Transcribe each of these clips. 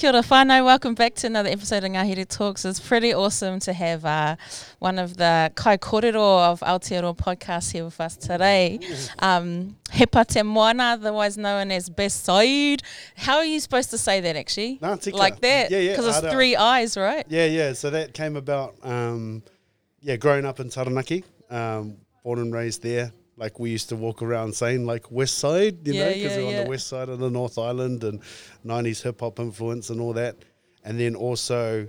Kia ora whānau, welcome back to another episode of Ngāhere Talks. It's pretty awesome to have uh, one of the kai kōrero of Aotearoa podcast here with us today. Um, Hepa Te Moana, otherwise known as Best Side. How are you supposed to say that actually? Tika. Like that? Yeah, yeah. Because it's three eyes, right? Yeah, yeah. So that came about, um, yeah, growing up in Taranaki, um, born and raised there. Like we used to walk around saying like West Side, you know, because yeah, we're on the west side of the North Island and '90s hip hop influence and all that. And then also,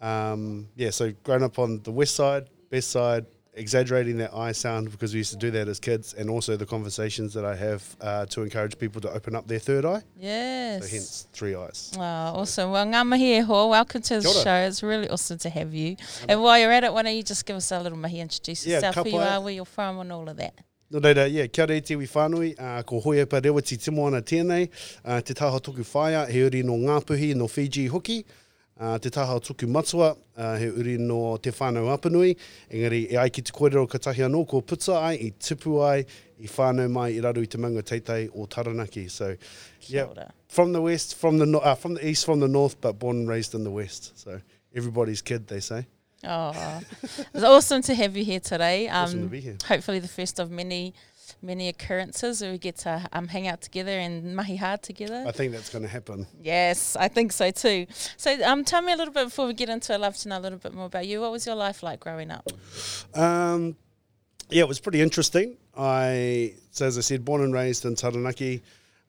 um, yeah, so growing up on the west side, best side, exaggerating that I sound because we used to do that as kids, and also the conversations that I have uh, to encourage people to open up their third eye. Yes. So hence three eyes. Oh, awesome. Well, ngā mihi e hoa. Welcome to the show. It's really awesome to have you. And while you're at it, why don't you just give us a little mihi, introduce Yeah, yourself, who you are, where you're from, and all of that. No reira, yeah, kia rei te whanui, uh, ko hoi pa rewa ti timo ana tēnei, uh, te taha tuku whaia, he uri no Ngāpuhi no Fiji hoki, uh, te taha tuku matua, uh, he uri no te whānau apanui, engari e ai ki te kōrero katahi anō, ko puta ai, i tupu ai, i whānau mai i raru i te manga teitei o Taranaki. So, yeah, from the west, from the, no- uh, from the east, from the north, but born and raised in the west. So, everybody's kid, they say. Oh, it's awesome to have you here today. Um, Awesome to be here. Hopefully, the first of many, many occurrences where we get to um, hang out together and mahi hard together. I think that's going to happen. yes, I think so too. So, um, tell me a little bit before we get into. it. I'd love to know a little bit more about you. What was your life like growing up? Um, yeah, it was pretty interesting. I, so as I said, born and raised in Taranaki,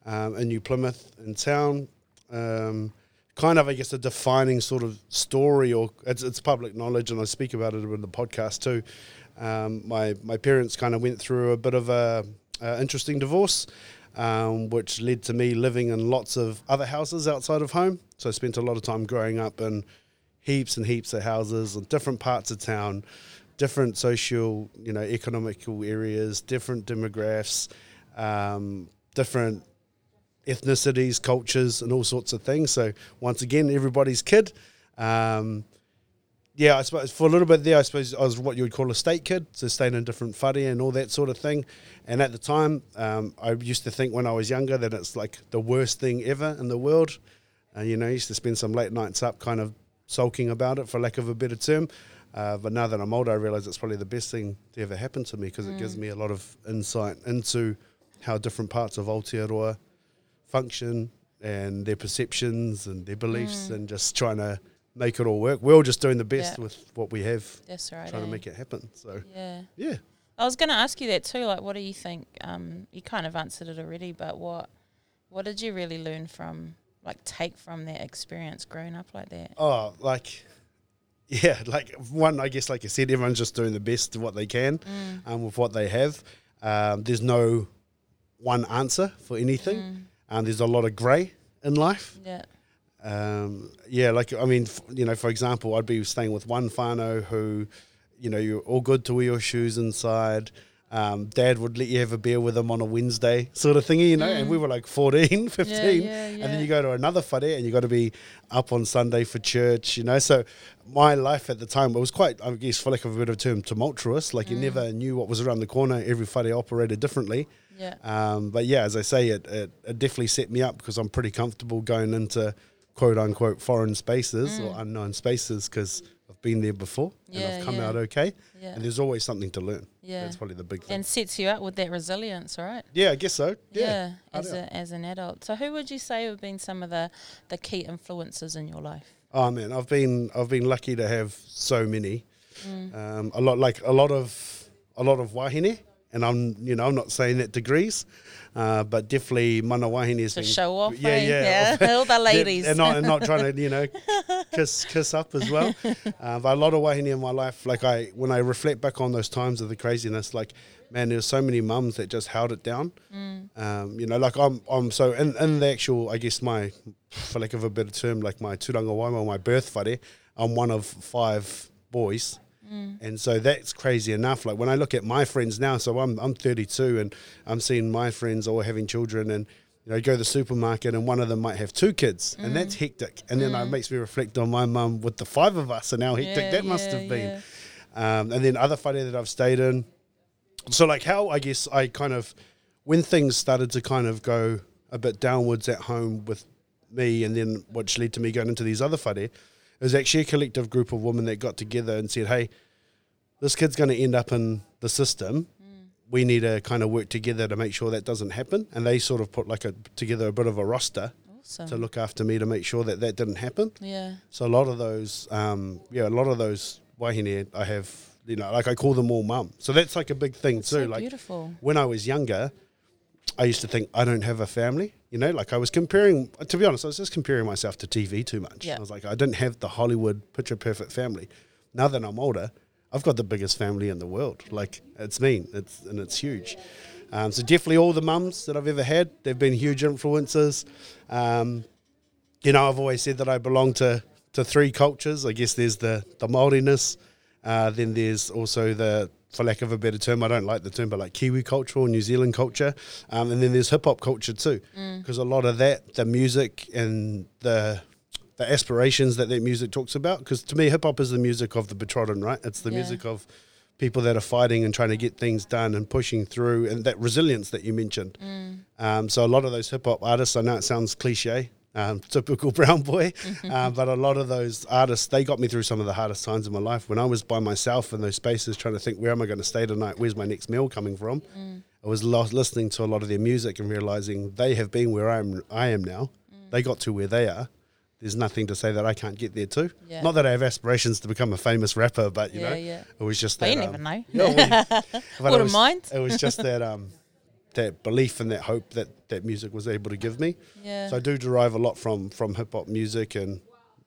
um, in New Plymouth, in town. Um, kind of, I guess, a defining sort of story, or it's, it's public knowledge, and I speak about it in the podcast too. Um, my my parents kind of went through a bit of a, a interesting divorce, um, which led to me living in lots of other houses outside of home. So I spent a lot of time growing up in heaps and heaps of houses in different parts of town, different social, you know, economical areas, different demographics, um, different ethnicities, cultures, and all sorts of things. So once again, everybody's kid. Um, yeah, I suppose for a little bit there, I suppose I was what you would call a state kid, so staying in different whare and all that sort of thing. And at the time, um, I used to think when I was younger that it's like the worst thing ever in the world. Uh, you know, I used to spend some late nights up kind of sulking about it, for lack of a better term. Uh, but now that I'm older, I realize it's probably the best thing to ever happen to me because it gives me a lot of insight into how different parts of Aotearoa function and their perceptions and their beliefs and just trying to make it all work. We're all just doing the best Yeah. with what we have, That's right. trying eh? to make it happen. So, Yeah. yeah. I was going to ask you that too. Like, what do you think? Um, you kind of answered it already, but what what did you really learn from, like, take from that experience growing up like that? Oh, like, yeah, like one, I guess, like you said, everyone's just doing the best of what they can Mm. um, with what they have. Um, there's no one answer for anything. Mm. Um, there's a lot of grey in life. Yeah. Um, yeah, like I mean, f- you know, for example, I'd be staying with one whānau who, you know, you're all good to wear your shoes inside. Um, Dad would let you have a beer with him on a Wednesday, sort of thingy, you know. And we were like 14, 15, Mm. yeah, and then you go to another whare and you got to be up on Sunday for church, you know. So my life at the time it was quite, I guess, for lack of a better term, tumultuous. Like you Mm. never knew what was around the corner. Every whare operated differently. Yeah. Um, but yeah, as I say, it, it, it definitely set me up because I'm pretty comfortable going into quote unquote foreign spaces or unknown spaces because I've been there before and Mm. I've come yeah. out okay. Yeah. And there's always something to learn. Yeah. That's probably the big thing. And sets you up with that resilience, right? yeah, I guess so. Yeah. As a, as an adult. So, who would you say have been some of the the key influences in your life? Oh man, I've been I've been lucky to have so many. Mm. Um, a lot like a lot of a lot of wahine, and I'm you know I'm not saying that degrees, uh, but definitely mana wahine has To been show off, Yeah, eh? yeah. all the ladies. and not and not trying to you know kiss kiss up as well. Uh, but a lot of wahine in my life, like I when I reflect back on those times of the craziness, like man, there's so many mums that just held it down. Mm. Um, you know, like I'm I'm so in, in the actual, I guess my for lack of a better term, like my turanga waima, my birth whare, I'm one of five boys. Mm. And so that's crazy enough. Like when I look at my friends now, so I'm I'm 32 and I'm seeing my friends all having children and you know, you go to the supermarket and one of them might have two kids and that's mm. hectic. And then it mm. makes me reflect on my mum with the five of us and how hectic Yeah, that must yeah, have been. yeah. Um, and then other funny that I've stayed in. So like how I guess I kind of when things started to kind of go a bit downwards at home with me, and then which led to me going into these other whare, it was actually a collective group of women that got together and said, hey, this kid's going to end up in the system. We need to kind of work together to make sure that doesn't happen. And they sort of put like a together a bit of a roster Awesome. to look after me to make sure that that didn't happen. yeah. So a lot of those, um, yeah, a lot of those wahine I have, you know, like I call them all mum. So that's like a big thing So too. like beautiful. when I was younger, I used to think I don't have a family. You know, like I was comparing. To be honest, I was just comparing myself to TV too much. Yeah. I was like, I didn't have the Hollywood picture perfect family. Now that I'm older, I've got the biggest family in the world. Like it's me. It's and it's huge. Um, so definitely all the mums that I've ever had, they've been huge influences. Um, you know, I've always said that I belong to to three cultures. I guess there's the the Māoriness, uh, then there's also the, for lack of a better term, I don't like the term, but like Kiwi culture or New Zealand culture, um, and then there's hip hop culture too, because a lot of that, the music and the the aspirations that that music talks about. Because to me, hip hop is the music of the betrodden, right? It's the Yeah. music of people that are fighting and trying to get things done and pushing through, and that resilience that you mentioned. Um, so a lot of those hip hop artists, I know it sounds cliche, um, typical brown boy, uh, but a lot of those artists, they got me through some of the hardest times in my life. When I was by myself in those spaces, trying to think, where am I going to stay tonight? Where's my next meal coming from? I was lo- listening to a lot of their music and realizing they have been where I am. I am now. They got to where they are. There's nothing to say that I can't get there too. Yeah. Not that I have aspirations to become a famous rapper, but you Yeah, know, yeah. it was just But that. you um, never know. yeah, well, but Wouldn't was- mind. It was just that um, that belief and that hope that that music was able to give me. Yeah. So I do derive a lot from from hip hop music and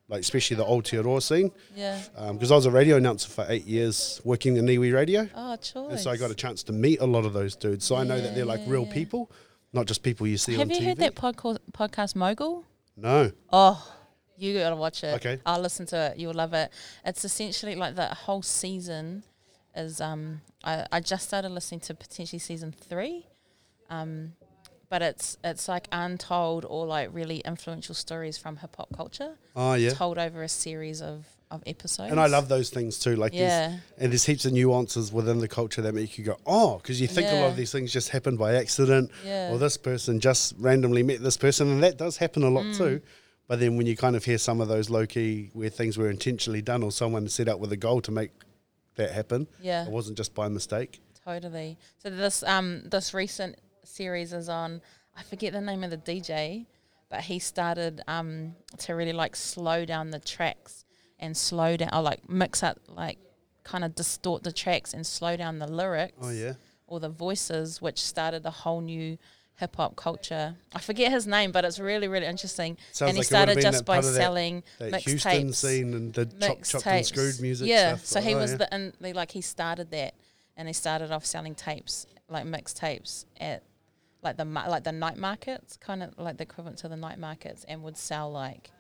like especially the old Aotearoa scene yeah. because I was a radio announcer for eight years working in Iwi Radio, Oh, choice. and so I got a chance to meet a lot of those dudes. So I know that they're like yeah, real yeah. people, not just people you see Have on you TV. heard that podca- podcast Mogul? No. Oh, you gotta watch it. Okay. I'll listen to it. You'll love it. It's essentially like the whole season is um I, I just started listening to potentially season three. Um but it's it's like untold or like really influential stories from hip hop culture Oh yeah. told over a series of, of episodes. And I love those things too. Like there's, Yeah. and there's heaps of nuances within the culture that make you go, oh, because you think a lot of these things just happen by accident, Yeah. or this person just randomly met this person, and that does happen a lot Mm. too. But then when you kind of hear some of those low key where things were intentionally done, or someone set out with a goal to make that happen, Yeah. it wasn't just by mistake. Totally. So this um this recent series is on I forget the name of the DJ, but he started um to really like slow down the tracks and slow down or like mix up like kind of distort the tracks and slow down the lyrics Oh yeah, or the voices, which started a whole new hip hop culture. I forget his name, but it's really really interesting. Sounds and he like it would've started just that by part of that- selling Houston mixtapes scene and the chop chopped and screwed music. Yeah, so he Oh, was yeah. the and they, like he started that, and he started off selling tapes like mixtapes at like the like the night markets, kind of like the equivalent to the night markets, and would sell like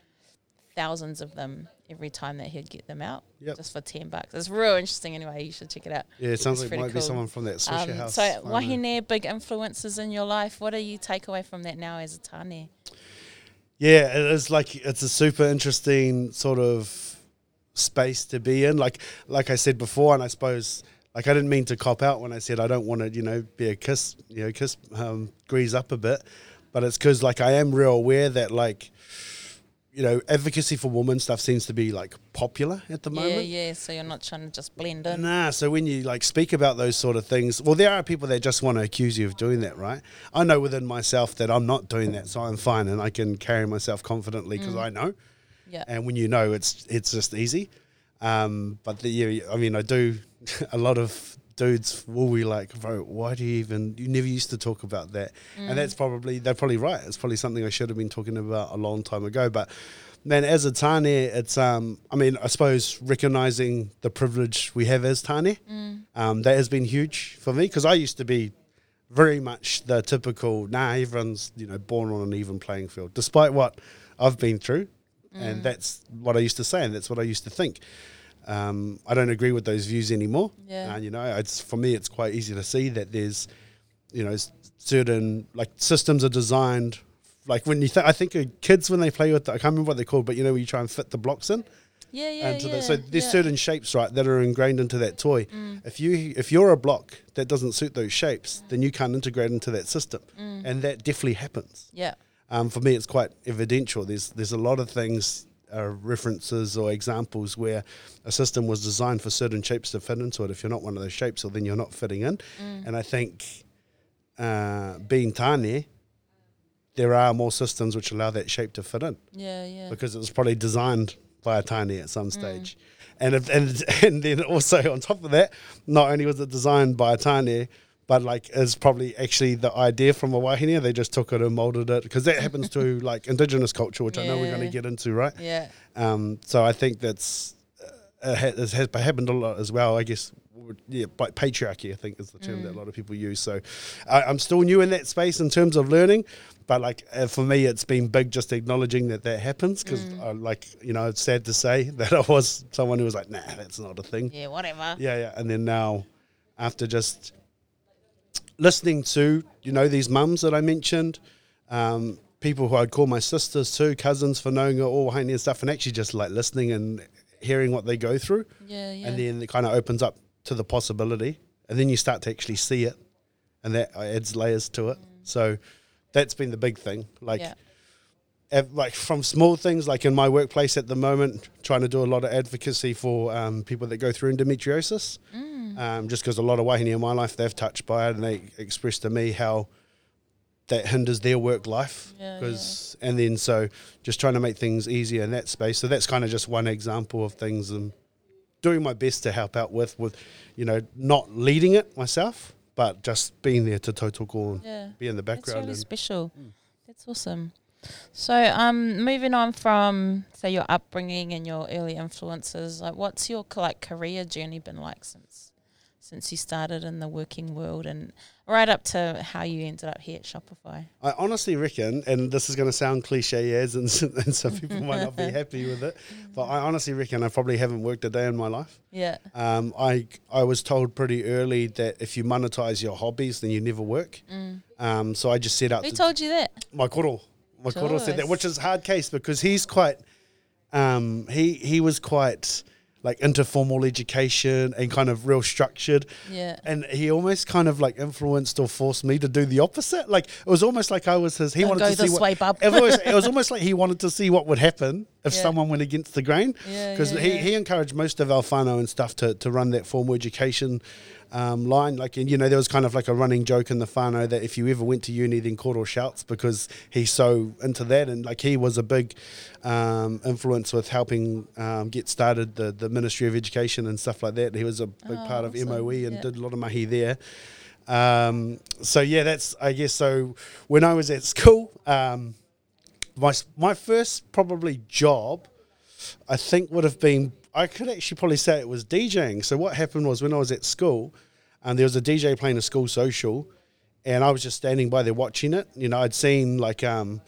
thousands of them every time that he'd get them out, Yep. just for ten bucks. It's real interesting. Anyway, you should check it out. Yeah, it sounds It's like might be cool. someone from that Swisha Um, house. so wahine, big influences in your life. What do you take away from that now as a tane? Yeah, it is like it's a super interesting sort of space to be in. Like like I said before, and I suppose like I didn't mean to cop out when I said I don't want to, you know, be a kiss, you know, kiss um, grease up a bit, but it's because like I am real aware that like you know advocacy for women stuff seems to be like popular at the Yeah, moment. yeah. Yeah. So you're not trying to just blend in. Nah, so when you like speak about those sort of things, well, there are people that just want to accuse you of doing that, right? I know within myself that I'm not doing that, so I'm fine and I can carry myself confidently because I know. Yeah. And when you know, it's it's just easy. Um, but the, yeah, I mean, I do a lot of dudes will be like, bro, why do you even? You never used to talk about that, and that's probably they're probably right. It's probably something I should have been talking about a long time ago, but. Man, as a Tane, it's um. I mean, I suppose recognizing the privilege we have as Tane, um, that has been huge for me because I used to be very much the typical. Nah, everyone's you know born on an even playing field, despite what I've been through, and that's what I used to say, and that's what I used to think. Um, I don't agree with those views anymore. Yeah. And you know, it's for me, it's quite easy to see that there's, you know, certain like systems are designed. Like when you think, I think kids when they play with, the, I can't remember what they're called, but you know, when you try and fit the blocks in. Yeah, yeah, yeah. the, so there's yeah. certain shapes, right, that are ingrained into that toy. Mm. If you if you're a block that doesn't suit those shapes, then you can't integrate into that system, Mm. and that definitely happens. Yeah. um, for me, it's quite evidential. There's there's a lot of things, uh, references or examples where a system was designed for certain shapes to fit into it. If you're not one of those shapes, well, then you're not fitting in. And I think uh, being Tane, there are more systems which allow that shape to fit in Yeah, yeah. because it was probably designed by a tāne at some stage. And, if, and and then also on top of that, not only was it designed by a tāne, but like is probably actually the idea from a wahine. They just took it and molded it because that happens to like indigenous culture, which I know we're going to get into, right? Yeah. Um, so I think that's uh, ha- this has happened a lot as well. I guess, yeah, but patriarchy I think is the term that a lot of people use. So I, I'm still new in that space in terms of learning, but like uh, for me, it's been big just acknowledging that that happens because, like you know, it's sad to say that I was someone who was like, nah, that's not a thing. Yeah, whatever. Yeah, yeah. And then now, after just listening to, you know, these mums that I mentioned, um, people who I'd call my sisters too, cousins for knowing all Haine and stuff, and actually just like listening and hearing what they go through. Yeah, yeah. And then it kind of opens up to the possibility. And then you start to actually see it, and that adds layers to it. So that's been the big thing. Like, yeah. Ev- like from small things like in my workplace at the moment trying to do a lot of advocacy for um, people that go through endometriosis Mm. um, just because a lot of wahine in my life they've touched by it and they express to me how that hinders their work life Yeah, 'Cause- and then so just trying to make things easier in that space so that's kind of just one example of things I'm doing my best to help out with with you know not leading it myself but just being there to total and Yeah. be in the background That's background really and special. That's awesome. So, um, moving on from say your upbringing and your early influences, like what's your like career journey been like since since you started in the working world and right up to how you ended up here at Shopify? I honestly reckon, and this is going to sound cliche as, and, and some people might not be happy with it, but I honestly reckon I probably haven't worked a day in my life. Yeah. Um, I I was told pretty early that if you monetize your hobbies, then you never work. Um, so I just set out Who to told you that? my koro. My koro said that, which is a hard case because he's quite, um, he he was quite like into formal education and kind of real structured. Yeah. And he almost kind of like influenced or forced me to do the opposite. Like it was almost like I was his. He Don't wanted go to see what, way, bub. It was, it was almost like he wanted to see what would happen if Yeah. someone went against the grain. Because yeah, he, yeah. he encouraged most of whānau and stuff to, to run that formal education um, line. Like, and, you know, there was kind of like a running joke in the whānau that if you ever went to uni, then Koro shouts because he's so into that. And like he was a big um, influence with helping um, get started the, the Ministry of Education and stuff like that. He was a big Oh, part of awesome. MOE and Yeah. did a lot of mahi there. Um, so yeah, that's I guess so. When I was at school, um, my my first probably job, I think would have been I could actually probably say it was DJing. So what happened was when I was at school, and there was a DJ playing a school social, and I was just standing by there watching it. You know, I'd seen like um,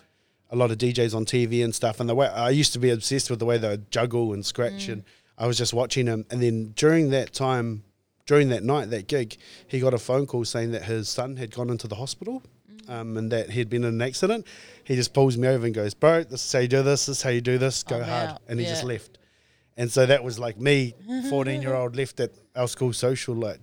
a lot of DJs on TV and stuff, and the way I used to be obsessed with the way they would juggle and scratch, and I was just watching them. And then during that time, during that night, that gig, he got a phone call saying that his son had gone into the hospital. Um, and that he'd been in an accident, he just pulls me over and goes, "Bro, this is how you do this. This is how you do this. Go I'm hard." out. And he just left. And so that was like me, fourteen year old, left at our school social, like,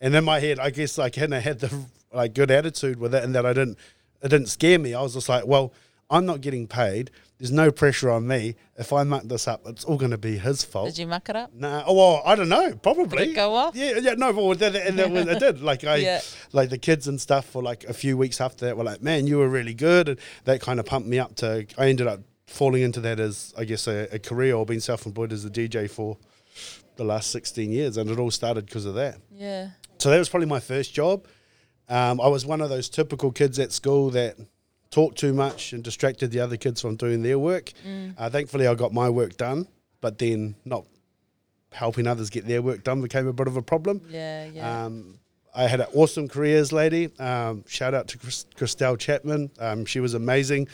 and in my head, I guess like and I had the like good attitude with it, and that I didn't, it didn't scare me. I was just like, well, I'm not getting paid. There's no pressure on me. If I muck this up, it's all going to be his fault. Did you muck it up? Nah, oh, well, I don't know. Probably Did it go off? Yeah, yeah, no, but that, and that, was- it did. Like I, Yeah. like the kids and stuff for like a few weeks after that were like, "Man, you were really good," and that kind of pumped me up to. I ended up falling into that as I guess a, a career or being self-employed as a DJ for the last 16 years, and it all started because of that. Yeah. So that was probably my first job. Um, I was one of those typical kids at school that talked too much and distracted the other kids from doing their work. Uh, thankfully, I got my work done, but then not helping others get their work done became a bit of a problem. Yeah. Yeah. Um, I had an awesome careers lady. Um, shout out to Chris, Christelle Chapman. Um, she was amazing.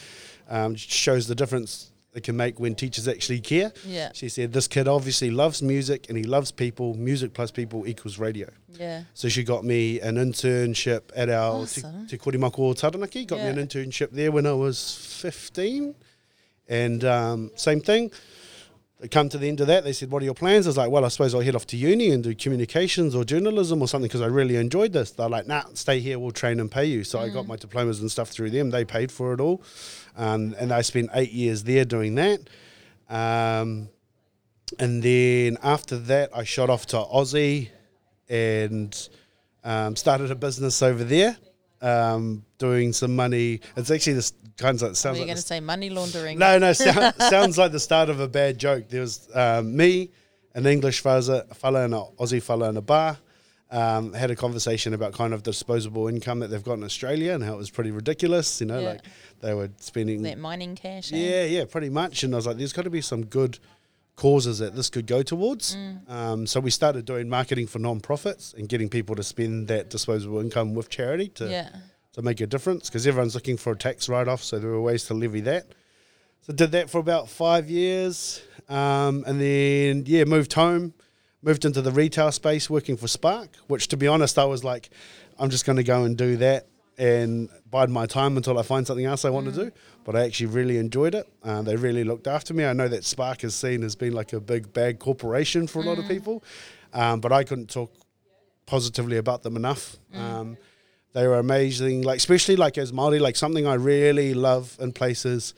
Um, shows the difference it can make when teachers actually care. yeah. She said, This kid obviously loves music and he loves people. Music plus people equals radio. Yeah. So she got me an internship at our Awesome. Te, Te Korimako Taranaki. Got me an internship there when I was 15. And um, same thing. They come to the end of that, they said, "What are your plans?" I was like, "Well, I suppose I'll head off to uni and do communications or journalism or something because I really enjoyed this." They're like, "Nah, stay here. We'll train and pay you." So I got my diplomas and stuff through them. They paid for it all, um, and I spent eight years there doing that. Um, and then after that, I shot off to Aussie and um, started a business over there, um, doing some money. It's actually this kind of Are sounds you like going to say money laundering? no, no, sound, sounds like the start of a bad joke. There was um, me, an English fella, fella and an Aussie fella in a bar. Um, had a conversation about kind of disposable income that they've got in Australia and how it was pretty ridiculous. You know, Yeah. like they were spending. That mining cash. eh? Yeah, yeah, pretty much. And I was like, there's got to be some good causes that this could go towards. Um, so we started doing marketing for non-profits and getting people to spend that disposable income with charity to Yeah. to make a difference because everyone's looking for a tax write-off, so there were ways to levy that. So did that for about five years, um, and then yeah, moved home, moved into the retail space, working for Spark. Which, to be honest, I was like, I'm just going to go and do that and bide my time until I find something else I want to do. But I actually really enjoyed it. Uh, they really looked after me. I know that Spark is seen as being like a big bad corporation for a lot of people, um, but I couldn't talk positively about them enough. Um, they were amazing, like especially like as Maori, like something I really love in places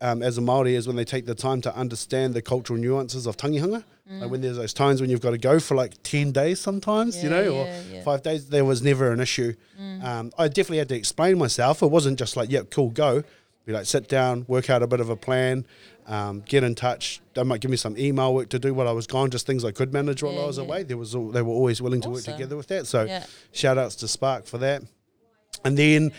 um, as a Maori is when they take the time to understand the cultural nuances of tangihanga. Like when there's those times when you've got to go for like ten days sometimes, you know, yeah, or yeah. five days. There was never an issue. Um, I definitely had to explain myself. It wasn't just like, "Yep, cool, go." Be like, sit down, work out a bit of a plan, um, get in touch. They might give me some email work to do while I was gone, just things I could manage while Yeah, I was yeah. away. There was all, they were always willing to work together with that. So Yeah. shout outs to Spark for that. And then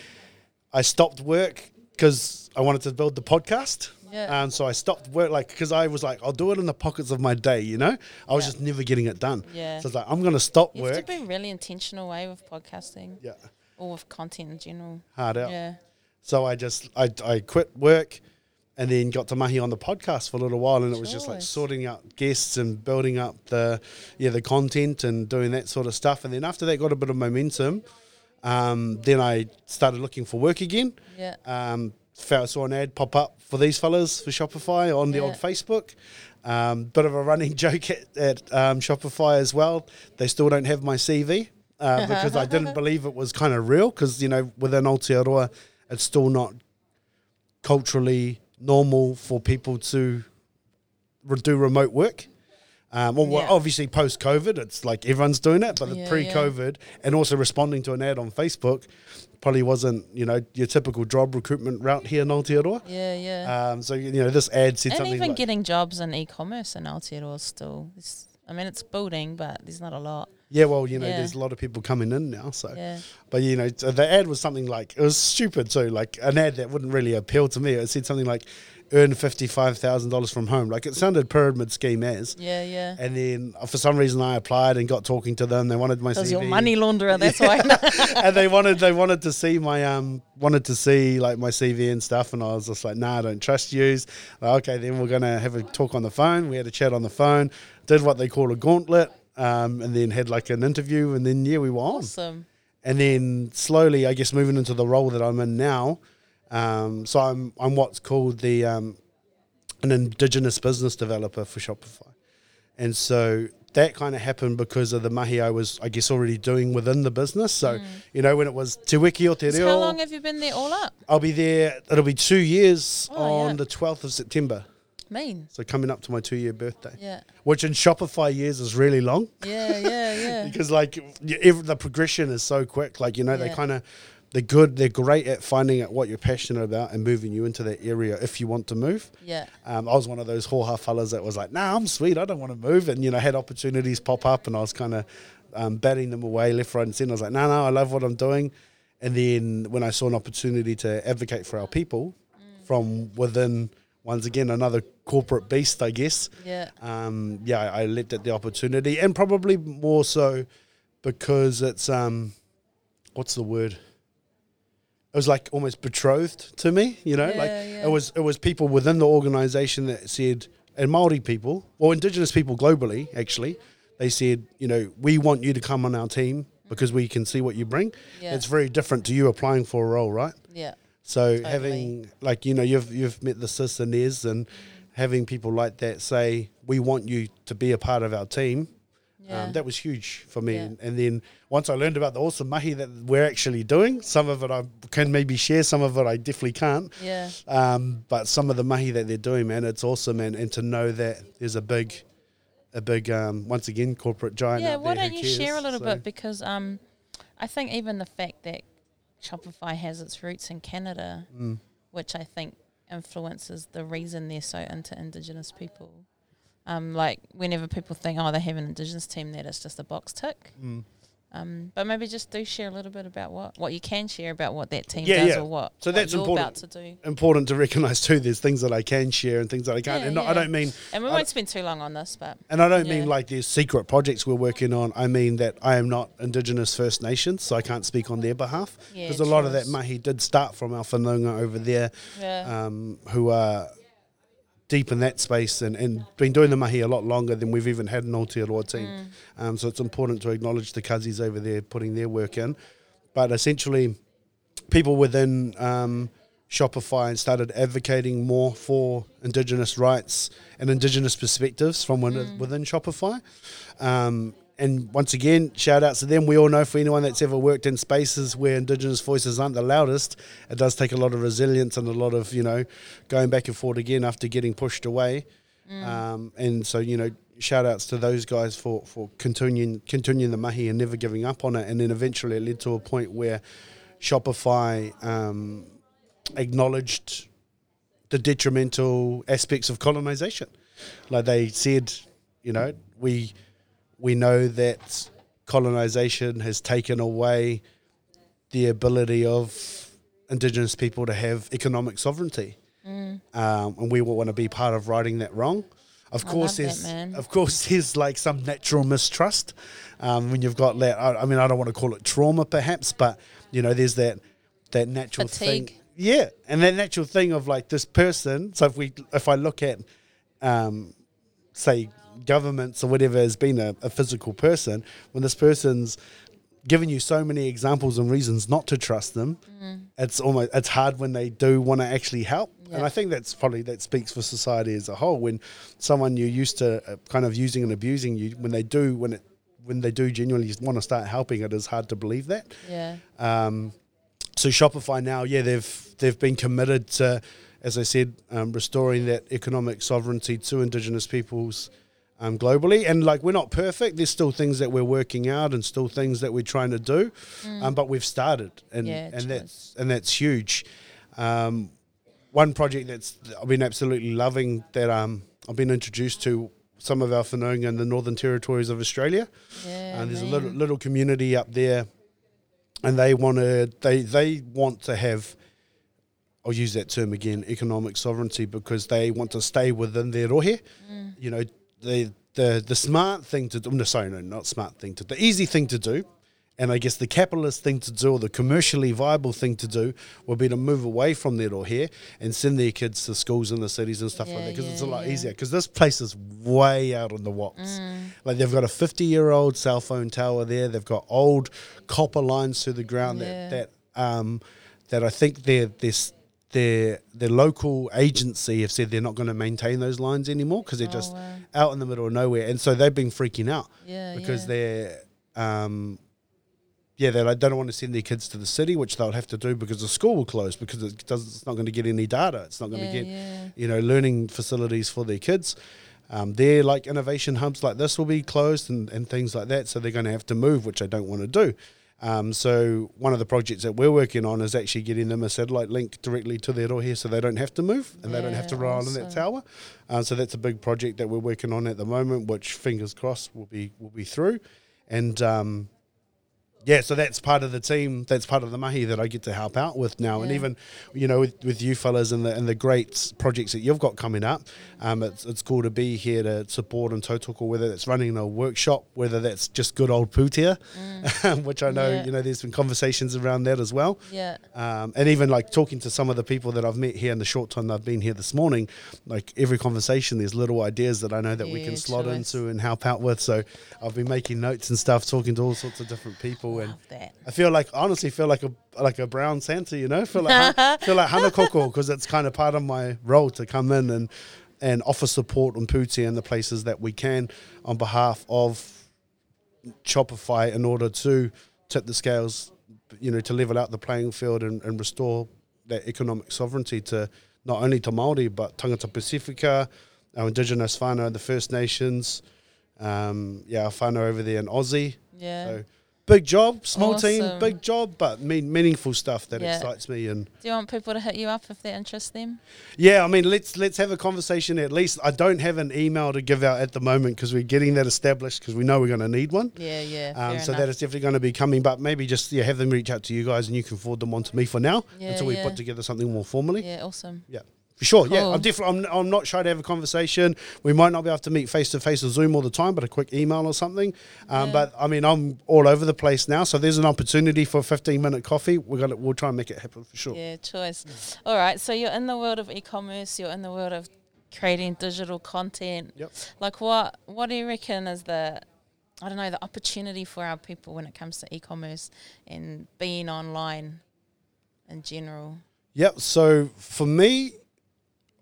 I stopped work because I wanted to build the podcast. Yeah. Um, so I stopped work, like, because I was like, I'll do it in the pockets of my day, you know? I was Yeah. just never getting it done. Yeah. So it's like, I'm going to stop You work. to be really intentional way with podcasting yeah. or with content in general. Hard out. Yeah. So I just, I, I quit work and then got to mahi on the podcast for a little while. And it was just like sorting out guests and building up the, yeah, the content and doing that sort of stuff. And then after that got a bit of momentum, um, then I started looking for work again. Yeah. Um, saw an ad pop up for these fellas for Shopify on the Yeah. old Facebook. Um, bit of a running joke at, at um, Shopify as well. They still don't have my CV uh, because I didn't believe it was kind of real. Because you know, within Aotearoa, it's still not culturally normal for people to re- do remote work. Um, well, Yeah. obviously post COVID, it's like everyone's doing it, but Yeah, yeah. pre COVID and also responding to an ad on Facebook probably wasn't, you know, your typical job recruitment route here in Aotearoa. Yeah, yeah. Um, so, you know, this ad said something. and even like, getting jobs in e-commerce in Aotearoa still. It's, I mean, it's building, but there's not a lot. Yeah, well, you know, Yeah. there's a lot of people coming in now. So, Yeah. but, you know, the ad was something like, it was stupid too, like an ad that wouldn't really appeal to me. It said something like, earn $55,000 from home. Like it sounded pyramid scheme as. Yeah, yeah. And then uh, for some reason I applied and got talking to them. They wanted my Because CV. you're money launderer, that's why. and they wanted they wanted to see my um wanted to see like my CV and stuff, and I was just like, nah, I don't trust yous. Like, okay, then we're gonna have a talk on the phone. We had a chat on the phone, did what they call a gauntlet, um, and then had like an interview, and then yeah, we were on. awesome. And then slowly, I guess, moving into the role that I'm in now. Um, so I'm I'm what's called the um, an indigenous business developer for Shopify, and so that kind of happened because of the mahi I was, I guess, already doing within the business. So you know, when it was Te Wiki o Te So how long have you been there all up? I'll be there. It'll be two years Oh, on yeah. the 12th of September. Mean. So coming up to my two year birthday, Yeah. which in Shopify years is really long Yeah, yeah, yeah. because like the progression is so quick. Like you know, they Yeah. kind of they're good. They're great at finding out what you're passionate about and moving you into that area if you want to move. yeah. Um, I was one of those hoha fellas that was like, "Nah, I'm sweet. I don't want to move," and you know, had opportunities pop up, and I was kind of um, batting them away left, right, and centre. I was like, "No, no, I love what I'm doing." And then when I saw an opportunity to advocate for our people from within, once again, another corporate beast, I guess. Yeah. Um, yeah, I, I leapt at the opportunity, and probably more so because it's um, what's the word? It was like almost betrothed to me, you know. like Yeah, yeah. it was, it was people within the organisation that said, and Maori people, or Indigenous people globally, actually, they said, you know, we want you to come on our team because we can see what you bring. Yeah. It's very different to you applying for a role, right? Yeah. So Totally. having like you know you've you've met the sis and Nez and having people like that say, "We want you to be a part of our team," Yeah. um, that was huge for me. Yeah. And, then once I learned about the awesome mahi that we're actually doing, some of it I can maybe share, some of it I definitely can't. yeah. Um, but some of the mahi that they're doing, man, it's awesome, and, and to know that there's a big, a big, um, once again, corporate giant. Yeah, why don't you share a little So- bit because um, I think even the fact that Shopify has its roots in Canada, Mm. which I think influences the reason they're so into Indigenous people. Um, like whenever people think, oh, they have an Indigenous team, that it's just a box tick. Mm. Um, but maybe just do share a little bit about what, what you can share about what that team Yeah, does yeah. or what, So what that's you're important. about to do. Important to recognise too. There's things that I can share and things that I can't. Yeah, and not, I don't mean And we won't spend too long on this, but And I don't mean like there's secret projects we're working on. I mean that I am not Indigenous First Nations, so I can't speak on their behalf. Because a lot of that mahi did start from our whanaunga over there, yeah, um, who are deep in that space and, and been doing the mahi a lot longer than we've even had an Aotearoa team. Mm. Um, so it's important to acknowledge the Kazis over there putting their work in. But essentially, people within um, Shopify and started advocating more for Indigenous rights and Indigenous perspectives from within, within Shopify. Um, and once again, shout outs to them. We all know for anyone that's ever worked in spaces where Indigenous voices aren't the loudest, it does take a lot of resilience and a lot of, you know, going back and forth again after getting pushed away. Um, and so, you know, shout outs to those guys for, for continuing continuing the mahi and never giving up on it. And then eventually it led to a point where Shopify um, acknowledged the detrimental aspects of colonization. Like they said, you know, we we know that colonization has taken away the ability of indigenous people to have economic sovereignty. Um, and we want to be part of righting that wrong. Of I course, that, there's of course there's like some natural mistrust um, when you've got that. I, I mean, I don't want to call it trauma, perhaps, but you know, there's that that natural Fatigue. thing. Yeah, and that natural thing of like this person. So if we, if I look at, um, say, governments or whatever has been a, a physical person, when this person's given you so many examples and reasons not to trust them, it's almost it's hard when they do want to actually help. And I think that's probably that speaks for society as a whole. When someone you're used to uh, kind of using and abusing you, when they do when it when they do genuinely want to start helping, it is hard to believe that. yeah, Um, so Shopify now, yeah, they've they've been committed to, as I said, um, restoring that economic sovereignty to Indigenous peoples um, globally. And like we're not perfect. There's still things that we're working out and still things that we're trying to do, um, but we've started, and Yeah, and that's and that's huge. Um, one project that's I've been absolutely loving that um, I've been introduced to some of our whanaunga in the Northern Territories of Australia. yeah. and there's a little little community up there, and they want to they they want to have. I'll use that term again, economic sovereignty, because they want to stay within their rohe. Mm. You know, the the the smart thing to do. No, sorry, no, not smart thing to. The easy thing to do, and I guess the capitalist thing to do, or the commercially viable thing to do, would be to move away from that or here and send their kids to schools in the cities and stuff like that, because it's a lot yeah. easier. Because this place is way out on the wops. Mm. Like they've got a 50 year old cell phone tower there. They've got old copper lines through the ground Yeah. that that um, that I think their their s- their their local agency have said they're not going to maintain those lines anymore because they're Oh, just wow. out in the middle of nowhere, and so they've been freaking out Yeah, because yeah. they're um, yeah they don't want to send their kids to the city, which they'll have to do because the school will close because it does it's not going to get any data. It's not going to yeah, get yeah. you know, learning facilities for their kids. Um, their like innovation hubs like this will be closed and, and things like that, so they're going to have to move, which I don't want to do. Um, so one of the projects that we're working on is actually getting them a satellite link directly to their rohe, so they don't have to move and they don't have to Yeah, rely on that tower. Uh, so that's a big project that we're working on at the moment, which fingers crossed will be will be through. And um, yeah, so that's part of the team. That's part of the mahi that I get to help out with now, and even you know with, with you fellas and the and the great projects that you've got coming up. Um, it's it's cool to be here to support and tautoko, whether that's running a workshop, whether that's just good old pūtea, which I know Mm. Yeah. you know there's been conversations around that as well. Yeah. Um, and even like talking to some of the people that I've met here in the short time I've been here this morning, like every conversation, there's little ideas that I know that we can slot choice. into and help out with. So I've been making notes and stuff, talking to all sorts of different people, and that. I feel like honestly feel like a like a brown Santa, you know, feel like feel like Hanakoko because it's kind of part of my role to come in and and offer support on pūtea and the places that we can on behalf of Shopify in order to tip the scales, you know, to level out the playing field and, and restore that economic sovereignty to not only to Māori but Tangata Pasifika, our indigenous whānau, the First Nations, um, yeah, our whānau over there in Aussie. Yeah. So big job, small team, big job, but mean, meaningful stuff that Yeah. excites me. And Do you want people to hit you up if that interests them? yeah, I mean, let's let's have a conversation. At least I don't have an email to give out at the moment because we're getting that established because we know we're going to need one. Yeah, yeah. Um, so enough. that is definitely going to be coming, but maybe just yeah, have them reach out to you guys and you can forward them on to me for now Yeah, until we yeah. put together something more formally. Yeah, awesome. Yeah, for sure. Yeah, I'm definitely. I'm, I'm not shy to have a conversation. We might not be able to meet face to face or Zoom all the time, but a quick email or something. Um, Yeah. But I mean, I'm all over the place now, so there's an opportunity for a 15 minute coffee. We're gonna we'll try and make it happen for sure. Yeah, choice. All right, so you're in the world of e-commerce. You're in the world of creating digital content. Yep. Like, what what do you reckon is the I don't know the opportunity for our people when it comes to e-commerce and being online in general? Yep. So for me,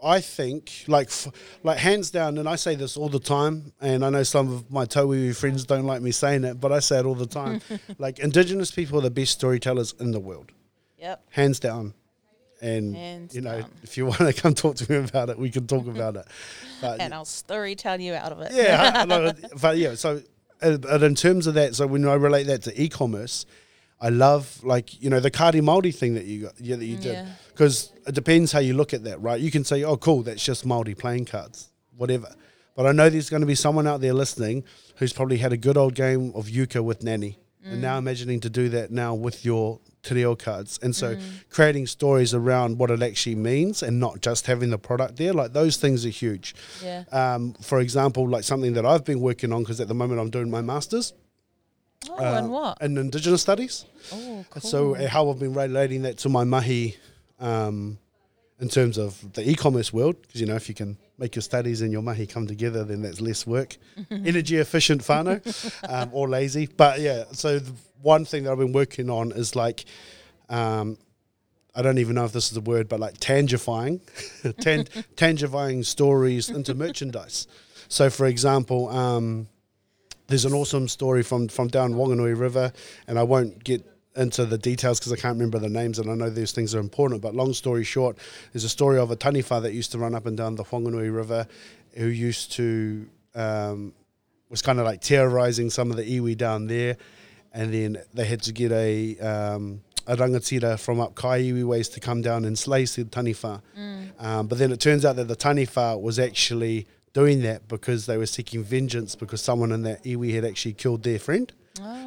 I think like f- like hands down, and I say this all the time, and I know some of my Tauiwi friends don't like me saying it, but I say it all the time. like Indigenous people are the best storytellers in the world, Yep. hands down. And Hands you know, down. if you want to come talk to me about it, we can talk about it. But And I'll story tell you out of it. yeah, I, but yeah. So, uh, but in terms of that, so when I relate that to e-commerce, I love like you know the Kāri Māori thing that you got, yeah, that you mm, did, Yeah. because it depends how you look at that, right? You can say, oh, cool, that's just Māori playing cards, whatever. But I know there's going to be someone out there listening who's probably had a good old game of euchre with Nanny, and mm. now imagining to do that now with your te reo cards, and so mm. creating stories around what it actually means, and not just having the product there. Like those things are huge Yeah. um, for example, like something that I've been working on because at the moment I'm doing my masters Oh, uh, and what? in Indigenous studies. Oh, cool. So uh, how I've been relating that to my mahi um, in terms of the e-commerce world, because you know if you can make your studies and your mahi come together, then that's less work, energy efficient whānau, um, or lazy. But yeah, so the one thing that I've been working on is like. Um, I don't even know if this is a word, but like tangifying, tan- tangifying stories into merchandise. So, for example, um, there's an awesome story from from down Wanganui River, and I won't get into the details because I can't remember the names, and I know these things are important. But long story short, there's a story of a taniwha that used to run up and down the Wanganui River, who used to um, was kind of like terrorizing some of the iwi down there, and then they had to get a um, a rangatira from up Kaiiwi ways to come down and slay said taniwha. Um, but then it turns out that the taniwha was actually doing that because they were seeking vengeance because someone in that iwi had actually killed their friend.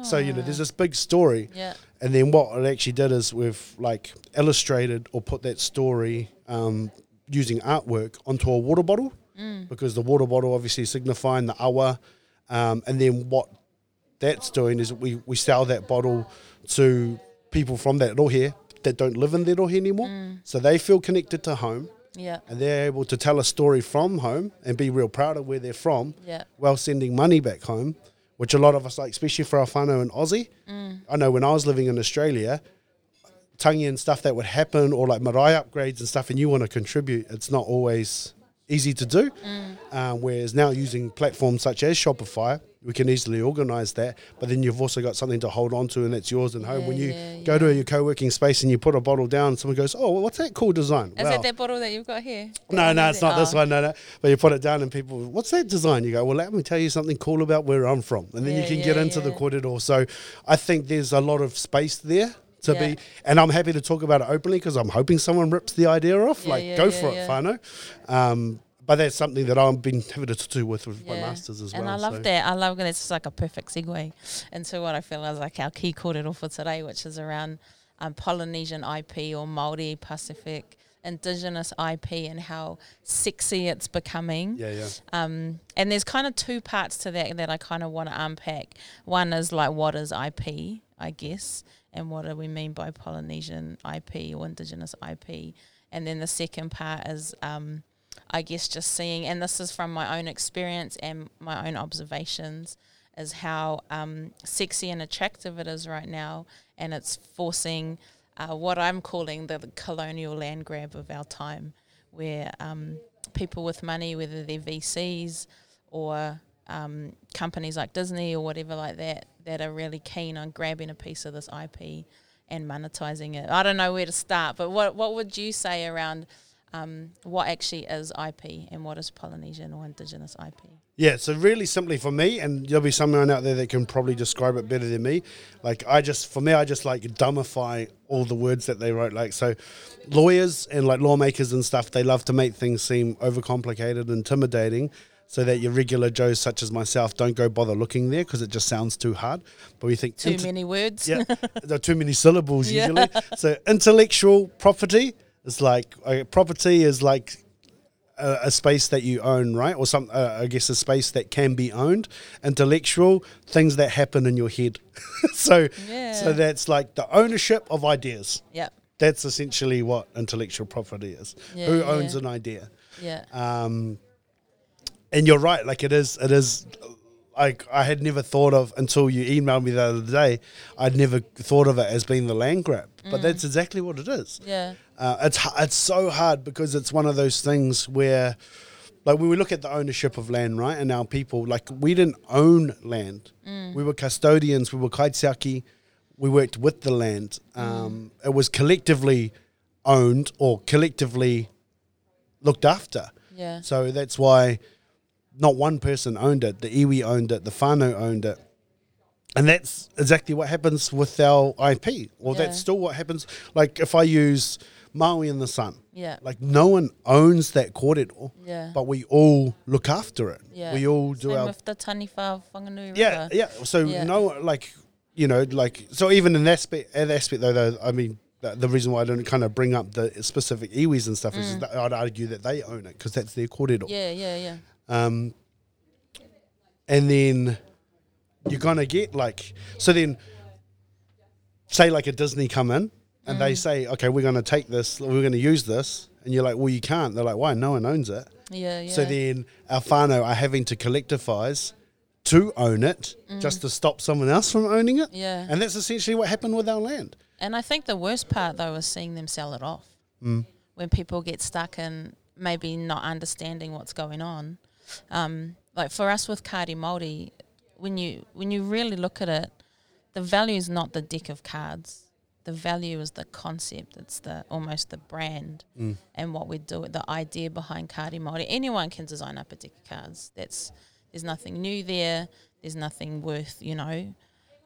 So you know, there's this big story, Yeah. and then what it actually did is we've like illustrated or put that story um, using artwork onto a water bottle because the water bottle obviously signifying the awa, um, and then what that's doing is we, we sell that bottle to people from that rohe that don't live in their rohe anymore, so they feel connected to home Yeah. and they're able to tell a story from home and be real proud of where they're from Yeah. while sending money back home, which a lot of us like, especially for our whānau in Aussie. I know when I was living in Australia, tangi and stuff that would happen or like marae upgrades and stuff and you want to contribute, it's not always easy to do. Um, whereas now using platforms such as Shopify, we can easily organize that, but then you've also got something to hold on to and that's yours and home. Yeah, when you yeah, go to your co-working space and you put a bottle down, someone goes, oh, what's that cool design? Is Wow. it that bottle that you've got here? No, no, it's not this Oh. one. No, no. But you put it down and people, what's that design? You go, well, let me tell you something cool about where I'm from. And then you can yeah, get into the corridor. So I think there's a lot of space there to Yeah. be. And I'm happy to talk about it openly because I'm hoping someone rips the idea off. Yeah, like, yeah, go yeah, for it, yeah. whānau. Um, but that's something that I've been having to do with with my masters as and well. I love so. that. I love that. It's just like a perfect segue into what I feel is like our key kōrero for today, which is around um, Polynesian IP or Māori Pacific Indigenous IP and how sexy it's becoming. Yeah, yeah. Um, and there's kind of two parts to that that I kind of want to unpack. One is like what is IP, I guess, and what do we mean by Polynesian IP or Indigenous IP. And then the second part is, um, I guess, just seeing, and this is from my own experience and my own observations, is how um, sexy and attractive it is right now, and it's forcing uh, what I'm calling the colonial land grab of our time, where um, people with money, whether they're VCs or um, companies like Disney or whatever like that, that are really keen on grabbing a piece of this IP and monetizing it. I don't know where to start, but what what would you say around um, what actually is IP and what is Polynesian or Indigenous IP? Yeah, so really simply for me, and there'll be someone out there that can probably describe it better than me. Like I just, for me, I just like dumbify all the words that they wrote. Like so, lawyers and like lawmakers and stuff, they love to make things seem overcomplicated, intimidating, so that your regular Joes such as myself don't go bother looking there because it just sounds too hard. But we think Too inter- many words. yeah, there are too many syllables Yeah. usually. So intellectual property is like uh, property is like a, a space that you own, right? Or some, uh, I guess, a space that can be owned. Intellectual things that happen in your head. so, Yeah. so that's like the ownership of ideas. Yep. That's essentially what intellectual property is. Yeah, Who yeah. owns an idea? Yeah. Um, and you're right. Like it is. It is. Like I had never thought of until you emailed me the other day. I'd never thought of it as being the land grab, Mm. but that's exactly what it is. yeah. Uh, it's it's so hard because it's one of those things where, like, when we look at the ownership of land, right, and our people, like, we didn't own land. We were custodians. We were kaitiaki. We worked with the land. Um, It was collectively owned or collectively looked after. Yeah. So that's why not one person owned it. The iwi owned it. The whānau owned it. And that's exactly what happens with our IP. Or Yeah. that's still what happens. Like if I use Maui in the Sun, Yeah. like no one owns that kōrero, Yeah. but we all look after it. Yeah. We all do Same our with the Taniwha Whanganui yeah, River. yeah. So Yeah. no, like you know, like so even in that aspect, that aspect though, though, I mean, the, the reason why I don't kind of bring up the specific iwis and stuff is that I'd argue that they own it because that's their. Mm. Yeah, yeah, yeah. Um, and then you're gonna get like so then say like a Disney come in and Mm. they say, okay, we're gonna take this, we're gonna use this, and you're like, well, you can't. They're like, why? No one owns it. Yeah, yeah. So then our whānau are having to collectivise to own it just to stop someone else from owning it. Mm. yeah. And that's essentially what happened with our land. And I think the worst part though is seeing them sell it off. Mm. When people get stuck in maybe not understanding what's going on. Um, like for us with Kāri Māori, when you when you really look at it, the value is not the deck of cards. The value is the concept. It's the almost the brand Mm. and what we do. The idea behind Kāri Māori. Anyone can design up a deck of cards. That's there's nothing new there. There's nothing worth you know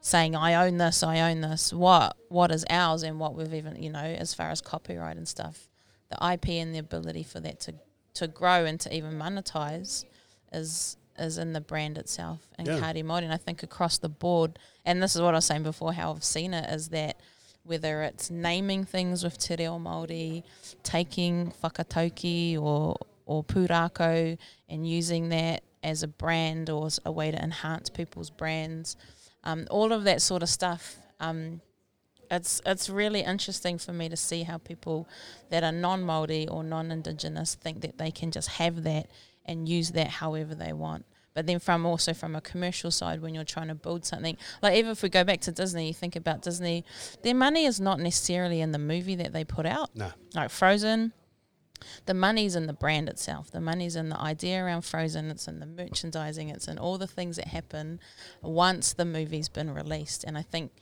saying I own this, I own this. What what is ours and what we've even you know as far as copyright and stuff, the IP and the ability for that to to grow and to even monetize is is in the brand itself and Yeah. Kāri Māori. And I think across the board, and this is what I was saying before, how I've seen it is that whether it's naming things with Te Reo Māori, taking whakatauki or or pūrākau and using that as a brand or a way to enhance people's brands, um, all of that sort of stuff. Um, it's it's really interesting for me to see how people that are non Māori or non Indigenous think that they can just have that and use that however they want. But then from also from a commercial side, when you're trying to build something, like even if we go back to Disney, you think about Disney, their money is not necessarily in the movie that they put out. No. Like Frozen, the money's in the brand itself. The money's in the idea around Frozen. It's in the merchandising. It's in all the things that happen once the movie's been released. And I think,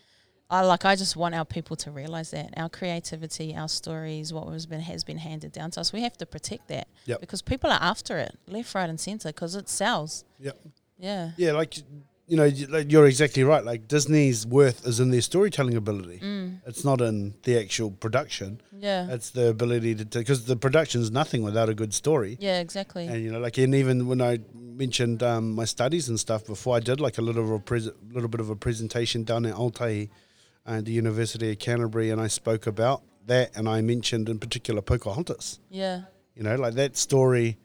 I like. I just want our people to realize that our creativity, our stories, what was been has been handed down to us. We have to protect that Yep. because people are after it, left, right, and center, because it sells. Yep. Yeah. Yeah, like you know, you're exactly right. Like Disney's worth is in their storytelling ability. Mm. It's not in the actual production. Yeah. It's the ability to because the production's nothing without a good story. yeah. Exactly. And you know, like, and even when I mentioned um, my studies and stuff before, I did like a little of a pres- little bit of a presentation down at Altai, at the University of Canterbury, and I spoke about that, and I mentioned in particular Pocahontas. yeah. You know, like that story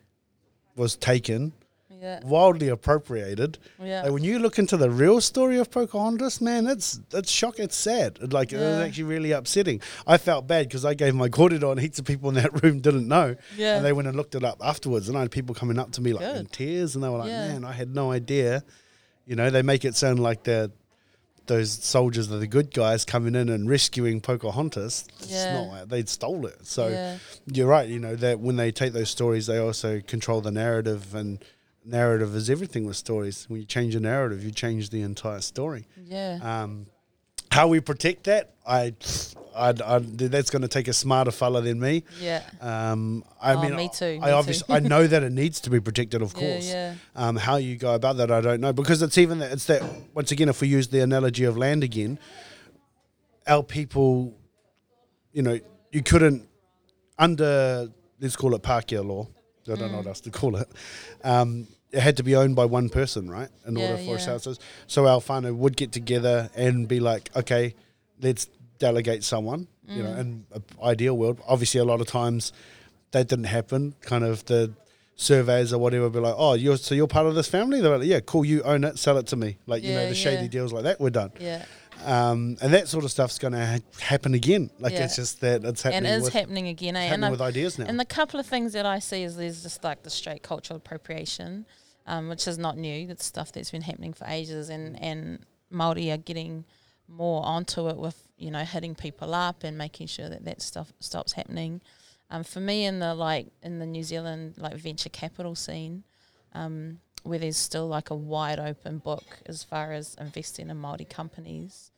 was taken, Yeah. wildly appropriated. Yeah. Like when you look into the real story of Pocahontas, man, it's it's shock, it's sad. It, Like it was actually really upsetting. I felt bad because I gave my kōrero on. heaps of people in that room didn't know. Yeah. And they went and looked it up afterwards, and I had people coming up to me like in tears, and they were like, Yeah. "Man, I had no idea." You know, they make it sound like the those soldiers are the good guys coming in and rescuing Pocahontas. It's Yeah. not like they stole it. So yeah, you're right. You know that when they take those stories, they also control the narrative, and narrative is everything with stories. When you change a narrative, you change the entire story. yeah, Um, how we protect that, I, I, I that's going to take a smarter fella than me. yeah, Um, I Oh, mean, me too, I me obviously too. I know that it needs to be protected, of course. yeah, Um, how you go about that, I don't know, because it's even that it's that once again, if we use the analogy of land again, our people, you know, you couldn't under let's call it Pākehā law. I don't know what Mm. else to call it. Um, it had to be owned by one person, right? In Yeah, order for yeah. us to so our whānau would get together and be like, okay, let's delegate someone. You Mm. know, in an ideal world, obviously, a lot of times that didn't happen. Kind of the surveys or whatever be like, oh, you're so you're part of this family. They're like, yeah, cool, you own it, sell it to me. Like you know, the shady yeah. deals like that were done, yeah. um, and that sort of stuff's going to ha- happen again. Like Yeah. it's just that it's happening. And it is with, happening again. Eh? And, happening I've- with ideas now. and the couple of things that I see is there's just like the straight cultural appropriation, um, which is not new. It's stuff that's been happening for ages, and and Maori are getting more onto it with you know hitting people up and making sure that that stuff stops happening. Um, for me, in the like in the New Zealand like venture capital scene, um, where there's still like a wide open book as far as investing in Maori companies.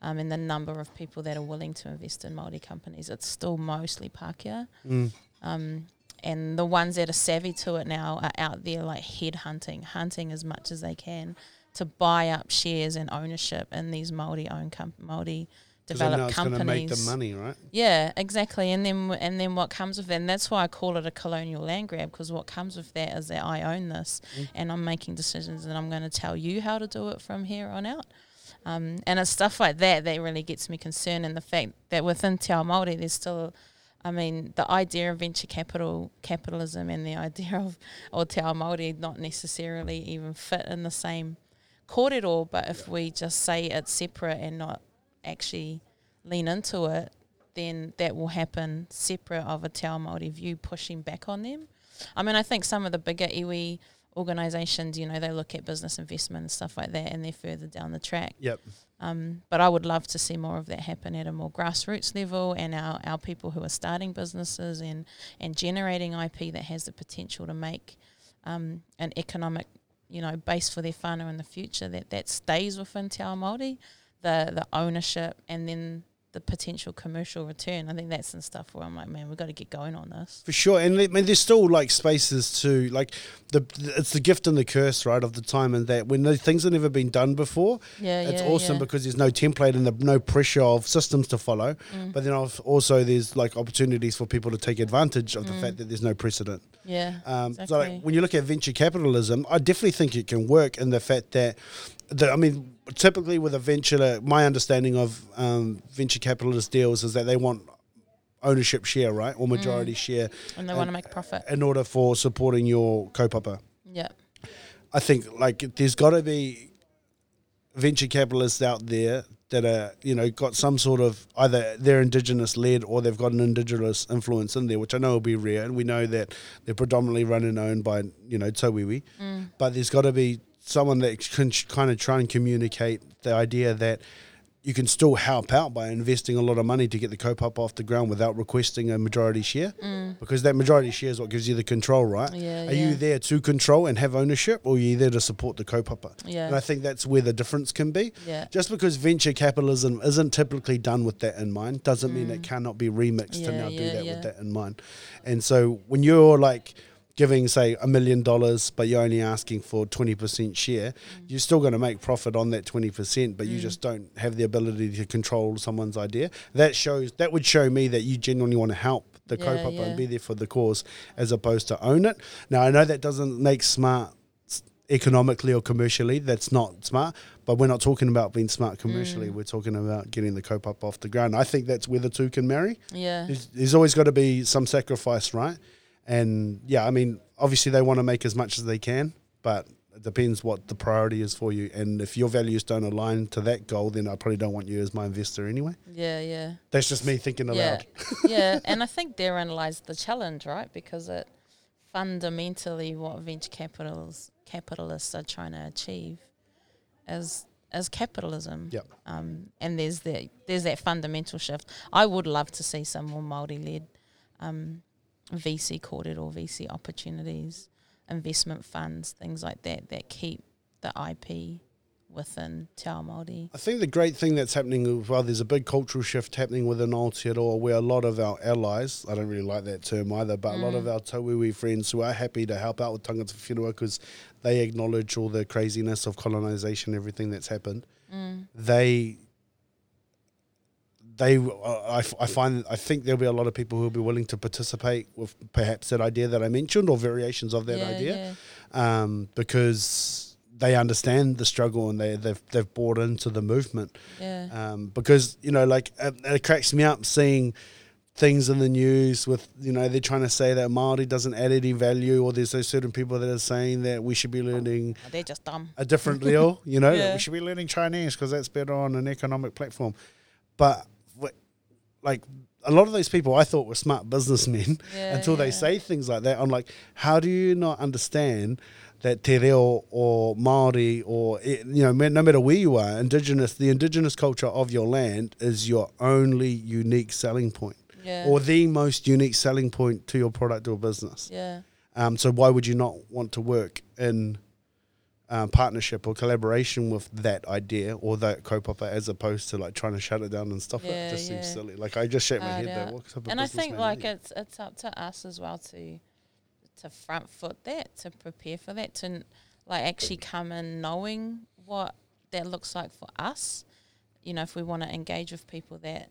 Um, and the number of people that are willing to invest in Maori companies, it's still mostly Pākehā. Mm. Um, and the ones that are savvy to it now are out there like head hunting, hunting as much as they can to buy up shares and ownership in these Maori owned com- Maori 'Cause they know developed companies. make the money, right? Yeah, exactly. And then and then what comes with that, and that's why I call it a colonial land grab, because what comes with that is that I own this, Mm. and I'm making decisions, and I'm going to tell you how to do it from here on out. Um, and it's stuff like that that really gets me concerned, and the fact that within Te Ao Māori, there's still, I mean, the idea of venture capital, capitalism, and the idea of or Te Ao Māori not necessarily even fit in the same corridor. But if we just say it's separate and not actually lean into it, then that will happen separate of a Te Ao Māori view pushing back on them. I mean, I think some of the bigger iwi organisations, you know, they look at business investment and stuff like that and they're further down the track. Yep. Um, but I would love to see more of that happen at a more grassroots level and our, our people who are starting businesses and, and generating IP that has the potential to make um, an economic, you know, base for their whānau in the future that, that stays within Te Ao Māori, the, the ownership and then the potential commercial return. I think that's some stuff where I'm like, man, we've got to get going on this. For sure, and I mean, there's still like spaces to like the it's the gift and the curse, right, of the time, and that when those things have never been done before, Yeah, it's yeah, awesome yeah. because there's no template and the, no pressure of systems to follow. Mm. But then also there's like opportunities for people to take advantage of the Mm. fact that there's no precedent. Yeah. Um, So like when you look at venture capitalism, I definitely think it can work in the fact that, the, I mean, typically with a venture, my understanding of um, venture capitalist deals is that they want ownership share, right, or majority share, and they want to make profit. in order for supporting your kaupapa. Yeah. I think like there's got to be venture capitalists out there that are you know got some sort of either they're indigenous led or they've got an indigenous influence in there, which I know will be rare, and we know that they're predominantly run and owned by you know Tauiwi, Mm. but there's got to be someone that can kind of try and communicate the idea that you can still help out by investing a lot of money to get the kaupapa off the ground without requesting a majority share, Mm. because that majority share is what gives you the control, right? Yeah. Are yeah. you there to control and have ownership, or are you there to support the kaupapa? Yeah. And I think that's where the difference can be. yeah. Just because venture capitalism isn't typically done with that in mind doesn't mean it cannot be remixed to Mm. Now do that with that in mind. And so when you're like giving, say, a million dollars, but you're only asking for 20% share, you're still going to make profit on that 20%, but you Mm. just don't have the ability to control someone's idea. That shows, that would show me that you genuinely want to help the Yeah, kaupapa yeah. and be there for the cause as opposed to own it. Now, I know that doesn't make smart economically or commercially. That's not smart. But we're not talking about being smart commercially. Mm. We're talking about getting the kaupapa off the ground. I think that's where the two can marry. Yeah. There's, there's always got to be some sacrifice, right? And yeah, I mean, obviously they want to make as much as they can, but it depends what the priority is for you. And if your values don't align to that goal, then I probably don't want you as my investor anyway. Yeah. Yeah. That's just me thinking Yeah. aloud. yeah, and I think therein lies the challenge, right? Because it fundamentally what venture capitals capitalists are trying to achieve is as capitalism. Yep. Um, and there's that there's that fundamental shift. I would love to see some more Māori led um, VC corded or VC opportunities, investment funds, things like that that keep the IP within Te Ao Māori. I think the great thing that's happening well, there's a big cultural shift happening within Aotearoa where a lot of our allies, I don't really like that term either, but a lot of Mm. our tauiwi friends who are happy to help out with tangata whenua because they acknowledge all the craziness of colonisation, everything that's happened, Mm. they they uh, I, I find I think there'll be a lot of people who will be willing to participate with perhaps that idea that I mentioned or variations of that yeah, idea yeah. um, because they understand the struggle and they they've they've bought into the movement Yeah. um, because you know like it, it cracks me up seeing things in the news with you know they're trying to say that Maori doesn't add any value or there's those certain people that are saying that we should be learning Oh, they're just dumb. a different deal you know Yeah. we should be learning Chinese because that's better on an economic platform but like a lot of those people I thought were smart businessmen Yeah, until they say things like that I'm like how do you not understand that te reo or Maori or eh, you know no matter where you are indigenous the indigenous culture of your land is your only unique selling point Yeah. or the most unique selling point to your product or business yeah. um, so why would you not want to work in um, partnership or collaboration with that idea or that kaupapa as opposed to like trying to shut it down and stop it? Yeah, It just seems silly. Like I just shake my head there. What type of and I think like it's it's up to us as well to to front foot that, to prepare for that, to like actually come in knowing what that looks like for us. You know, if we want to engage with people that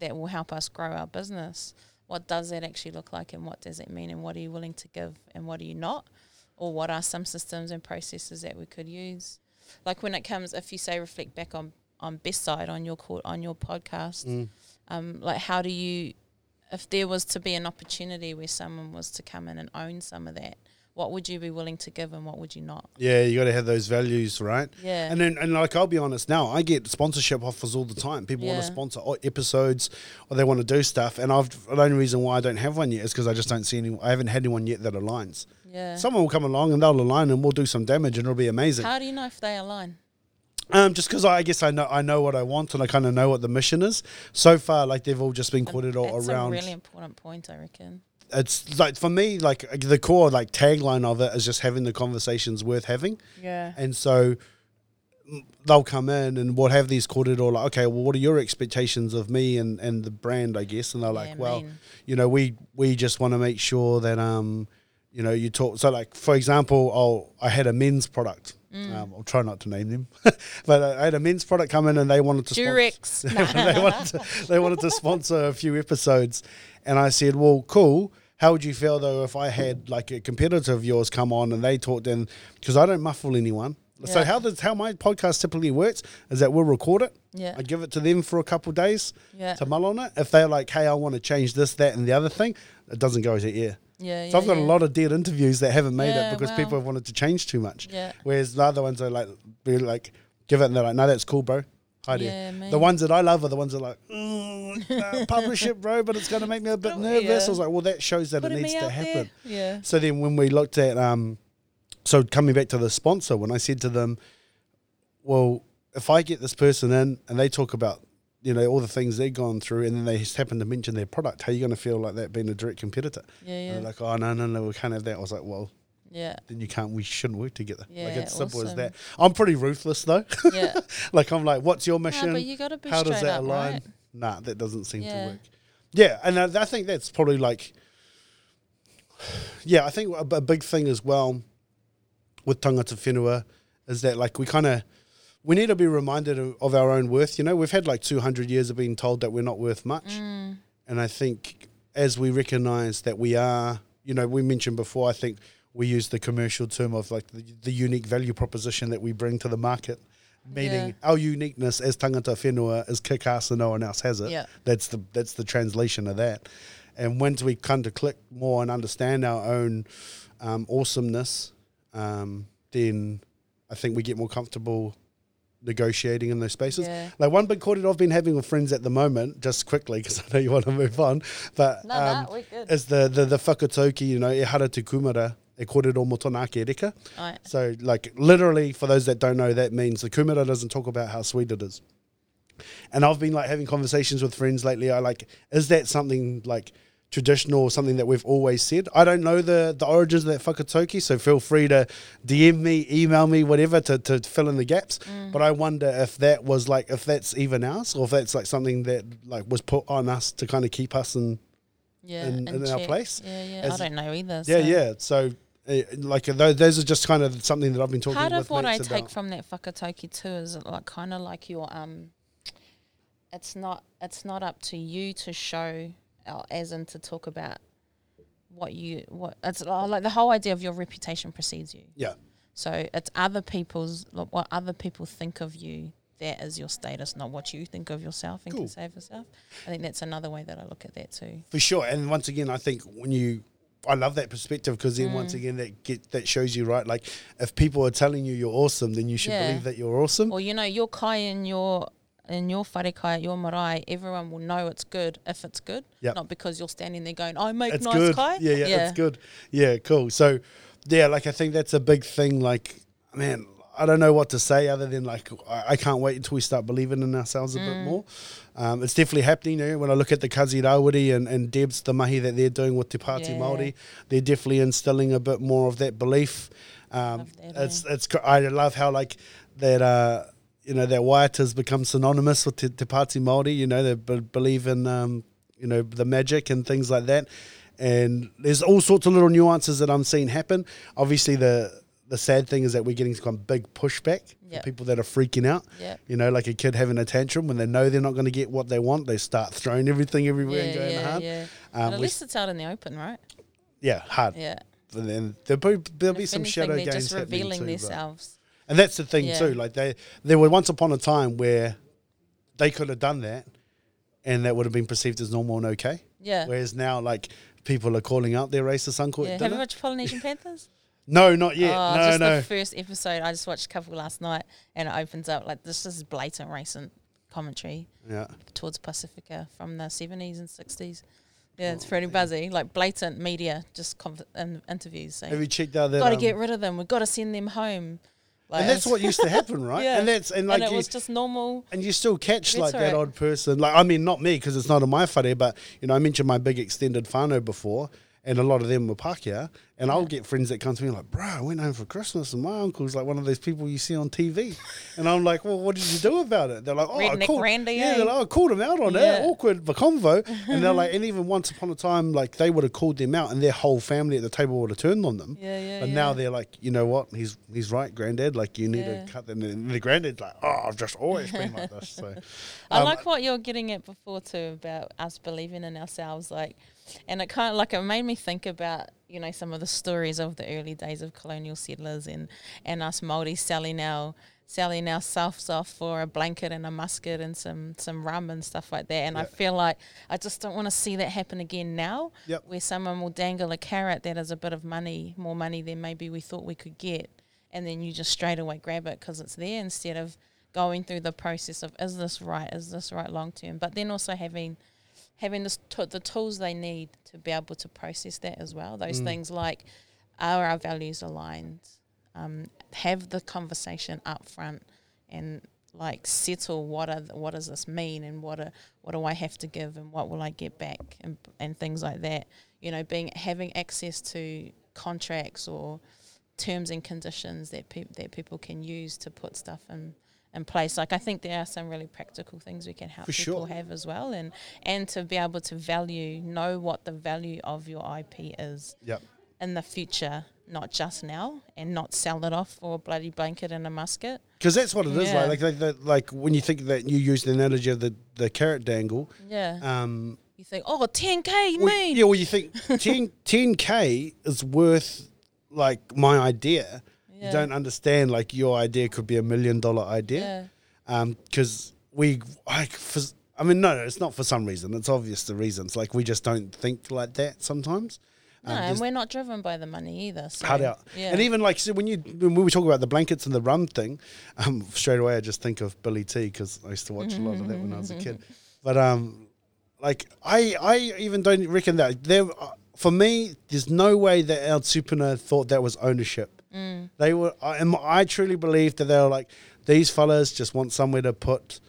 that will help us grow our business, what does that actually look like, and what does it mean, and what are you willing to give, and what are you not, or what are some systems and processes that we could use? Like when it comes, if you say reflect back on on best side on your court on your podcast, Mm. um, like how do you if there was to be an opportunity where someone was to come in and own some of that what would you be willing to give and what would you not Yeah, you got to have those values, right? yeah And then, and like I'll be honest now, I get sponsorship offers all the time. People want to sponsor episodes, or they want to do stuff. And I've the only reason why I don't have one yet is because I just don't see any. I haven't had anyone yet that aligns. Yeah Someone will come along and they'll align, and we'll do some damage, and it'll be amazing. how do you know if they align Um, just because I guess I know I know what I want and I kind of know what the mission is. So far, like they've all just been quoted all that's around. a really important point i reckon it's like for me, like the core like tagline of it is just having the conversations worth having. yeah And so they'll come in and we'll have these quoted all like, okay, well, what are your expectations of me and, and the brand, I guess? And they're like, Yeah, well, mean. you know, we we just want to make sure that um, you know, you talk. So like for example, oh, I had a men's product. Mm. Um, I'll try not to name them, but I had a men's product come in and they wanted to sponsor- they wanted to, they wanted to sponsor a few episodes, and I said, "Well, cool. How would you feel though if I had like a competitor of yours come on and they talked in because I don't muffle anyone." So how does how my podcast typically works is that we'll record it. yeah I give it to them for a couple of days yeah to mull on it. If they're like, "Hey, I want to change this, that, and the other thing," it doesn't go to air. Yeah So I've got yeah. a lot of dead interviews that haven't made Yeah, it because wow. people have wanted to change too much. yeah Whereas the other ones are like, be like, give it, and they're like, no, that's cool, bro. Hi there. yeah. The ones that I love are the ones that are like, mm, uh, publish it, bro, but it's going to make me a bit nervous. yeah. I was like, well, that shows that Putting it needs to out there. happen. yeah So then when we looked at, um, so coming back to the sponsor, when I said to them, well, if I get this person in and they talk about, you know, all the things they've gone through and then they just happen to mention their product, how are you going to feel like that being a direct competitor? yeah And yeah they're like, oh, no, no, no, we can't have that. I was like, well, yeah then you can't, we shouldn't work together. like Yeah, it's simple as awesome. that. I'm pretty ruthless though. yeah like I'm like, what's your mission? but you got to be How does that up align? right Nah, that doesn't seem Yeah. to work. Yeah, and I, I think that's probably like, yeah, I think a, a big thing as well with tangata whenua is that like we kind of we need to be reminded of, of our own worth. You know, we've had like 200 years of being told that we're not worth much, mm, and I think as we recognise that we are, you know, we mentioned before, I think we use the commercial term of like the, the unique value proposition that we bring to the market. Meaning Yeah. our uniqueness as tangata whenua is kick-ass and no one else has it. yeah That's the that's the translation of that. And once we come to click more and understand our own um, awesomeness, um, then I think we get more comfortable negotiating in those spaces. yeah Like one big that I've been having with friends at the moment, just quickly because I know you want to move on, but no um, no we're good is the the the whakatauki, you know, e hara te kumara, e kōrero mo tōna ake reka. So, like, literally, for those that don't know, that means the kumara doesn't talk about how sweet it is. And I've been like having conversations with friends lately. I like, is that something like traditional or something that we've always said? I don't know the, the origins of that whakatauki, so feel free to DM me, email me, whatever to, to fill in the gaps. But I wonder if that was like, if that's even ours or if that's like something that like was put on us to kind of keep us in. Yeah, in- in our place. Yeah, yeah. As- I don't know either. Yeah, so. yeah. So, uh, like, those are just kind of something that I've been talking about. Part of what I mates take from that whakatauki too is like kind of like your um, it's not it's not up to you to show, uh, as in to talk about what you what it's uh, like the whole idea of your reputation precedes you. Yeah. So it's other people's like, what other people think of you. That is your status, not what you think of yourself and Cool. can of yourself. I think that's another way that I look at that too. For sure. And once again, I think when you, I love that perspective because then Mm. once again that get that shows you right. Like if people are telling you you're awesome, then you should Yeah. believe that you're awesome. Or you know, your kai and your in your wharekai, your marae, everyone will know it's good if it's good. Yep. Not because you're standing there going, I make It's nice good. kai. Yeah, yeah, yeah, it's good. Yeah, cool. So, yeah, like I think that's a big thing. Like, man, I don't know what to say other than like I, can't wait until we start believing in ourselves a Mm. bit more. Um, it's definitely happening. You know, when I look at the Kazi Rawiri and, and Debs, the mahi that they're doing with Te Pāti Yeah. Māori, they're definitely instilling a bit more of that belief. Um, Love that, it's it's I love how like that uh, you know that white has become synonymous with Te, te Pāti Māori. You know they be- believe in um, you know the magic and things like that. And there's all sorts of little nuances that I'm seeing happen. Obviously the the sad thing is that we're getting some big pushback Yep. people that are freaking out. Yep. You know, like a kid having a tantrum when they know they're not going to get what they want, they start throwing everything everywhere and Yeah, going yeah, hard. yeah. Um, at least it's out in the open, right? yeah, hard. Yeah. And then there'll be, there'll And be some anything, shadow they're games just happening revealing too, themselves. And that's the thing Yeah. too. Like they, there were once upon a time where they could have done that, and that would have been perceived as normal and okay. Yeah. Whereas now, like people are calling out their racist uncle yeah. Have you watched Polynesian Panthers? no, not yet. Oh, no, just no. the first episode. I just watched a couple last night, and it opens up like this is blatant racist commentary yeah. towards Pasifika from the seventies and sixties. Yeah, it's pretty buzzy. Like blatant media, just conf- in interviews saying, Have you checked out that? "Got to um, get rid of them. We've got to send them home." Like, and that's what used to happen, right? Yeah. And that's and like and it you, was just normal. and you still catch like that odd person. Like I mean, not me because it's not in my whare, but you know, I mentioned my big extended whānau before, and a lot of them were Pākehā, and I'll get friends that come to me like, "Bro, I went home for Christmas, and my uncle's like one of those people you see on TV," and I'm like, "Well, what did you do about it?" They're like, "Oh, I called, Randy, yeah, eh? they're like, I called him out on Yeah. it, awkward the convo," and they're like, and even once upon a time, like they would have called them out, and their whole family at the table would have turned on them. Yeah, yeah. But yeah. now they're like, you know what? He's he's right, granddad. Like you need Yeah. to cut them. And the granddad's like, oh, I've just always been like this. So I um, like what you're getting at before too about us believing in ourselves, like, and it kind of like it made me think about you know some of the stories of the early days of colonial settlers and and us Maori selling our selling ourselves off for a blanket and a musket and some some rum and stuff like that. And I feel like I just don't want to see that happen again now, Yep. where someone will dangle a carrot that is a bit of money, more money than maybe we thought we could get, and then you just straight away grab it because it's there instead of going through the process of is this right, is this right long term, but then also having having this t- the tools they need to be able to process that as well. Those Mm. things like are our values aligned? Um, have the conversation up front and like settle what are th- what does this mean and what are, what do I have to give and what will I get back and and things like that. You know, being having access to contracts or terms and conditions that peop that people can use to put stuff in in place. Like I think there are some really practical things we can help For people sure. have as well, and and to be able to value, know what the value of your IP is Yep. in the future, not just now, and not sell it off for a bloody blanket and a musket. Because that's what it is. Yeah. Like, like, like, like when you think that you use the analogy of the, the carrot dangle. Yeah, Um, you think, oh, 10k, you well, mean? yeah, well, you think 10, 10k is worth like my idea. Yeah. You don't understand like your idea could be a million dollar idea. Yeah, because we like for, I mean no, it's not for some reason. It's obvious the reasons. Like we just don't think like that sometimes. no, Um, and we're not driven by the money either. So, cut out. Yeah, And even like so when you when we talk about the blankets and the rum thing, um, straight away I just think of Billy T because I used to watch a lot of that when I was a kid. But um, like I I even don't reckon that there. Uh, for me, there's no way that our tupuna thought that was ownership. Mm. They were, I, I truly believe that they were like, these fellas just want somewhere to put,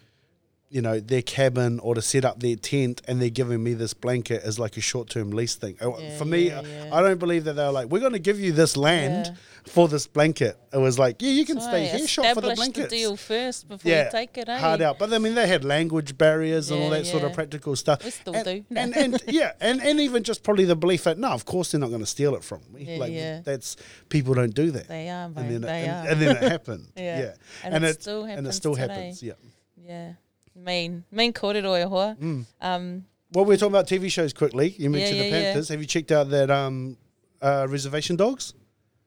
you know, their cabin or to set up their tent, and they're giving me this blanket as like a short term lease thing. Uh, Yeah, for me, yeah, yeah. I don't believe that they were like, we're going to give you this land for this blanket. It was like, yeah, you can stay here, shop for the blankets. deal first before you take it, eh? hard out. But I mean, they had language barriers and all that sort of practical stuff. We still and, do. and, and yeah, and, and even just probably the belief that no, of course they're not going to steal it from me. Yeah, like yeah. that's people don't do that. They are, mate. and then they it, are. and, and then it happened. Yeah. yeah. And it still and it happens still today. happens. Yeah. yeah. Mean. Mean kōrero e hoa. Mm. Um, Well, we're talking about TV shows quickly. You mentioned yeah, the yeah. Panthers. Have you checked out that um, uh, Reservation Dogs?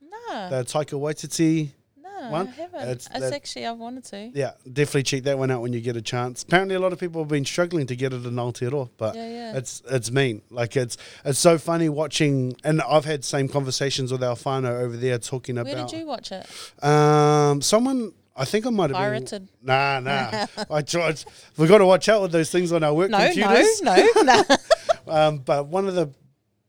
No. The Taika Waititi. nah, one, I haven't. it's It's, that- actually, I've wanted to. Yeah, definitely check that one out when you get a chance. Apparently, a lot of people have been struggling to get it in Aotearoa, but Yeah, yeah. it's it's mean. Like it's it's so funny watching, and I've had same conversations with our whānau over there talking Where about. Where did you watch it? Um, someone I think I might have Pirated. been. Nah, nah. I tried. We've got to watch out with those things on our work No, computers. no, no, no. Um, but one of the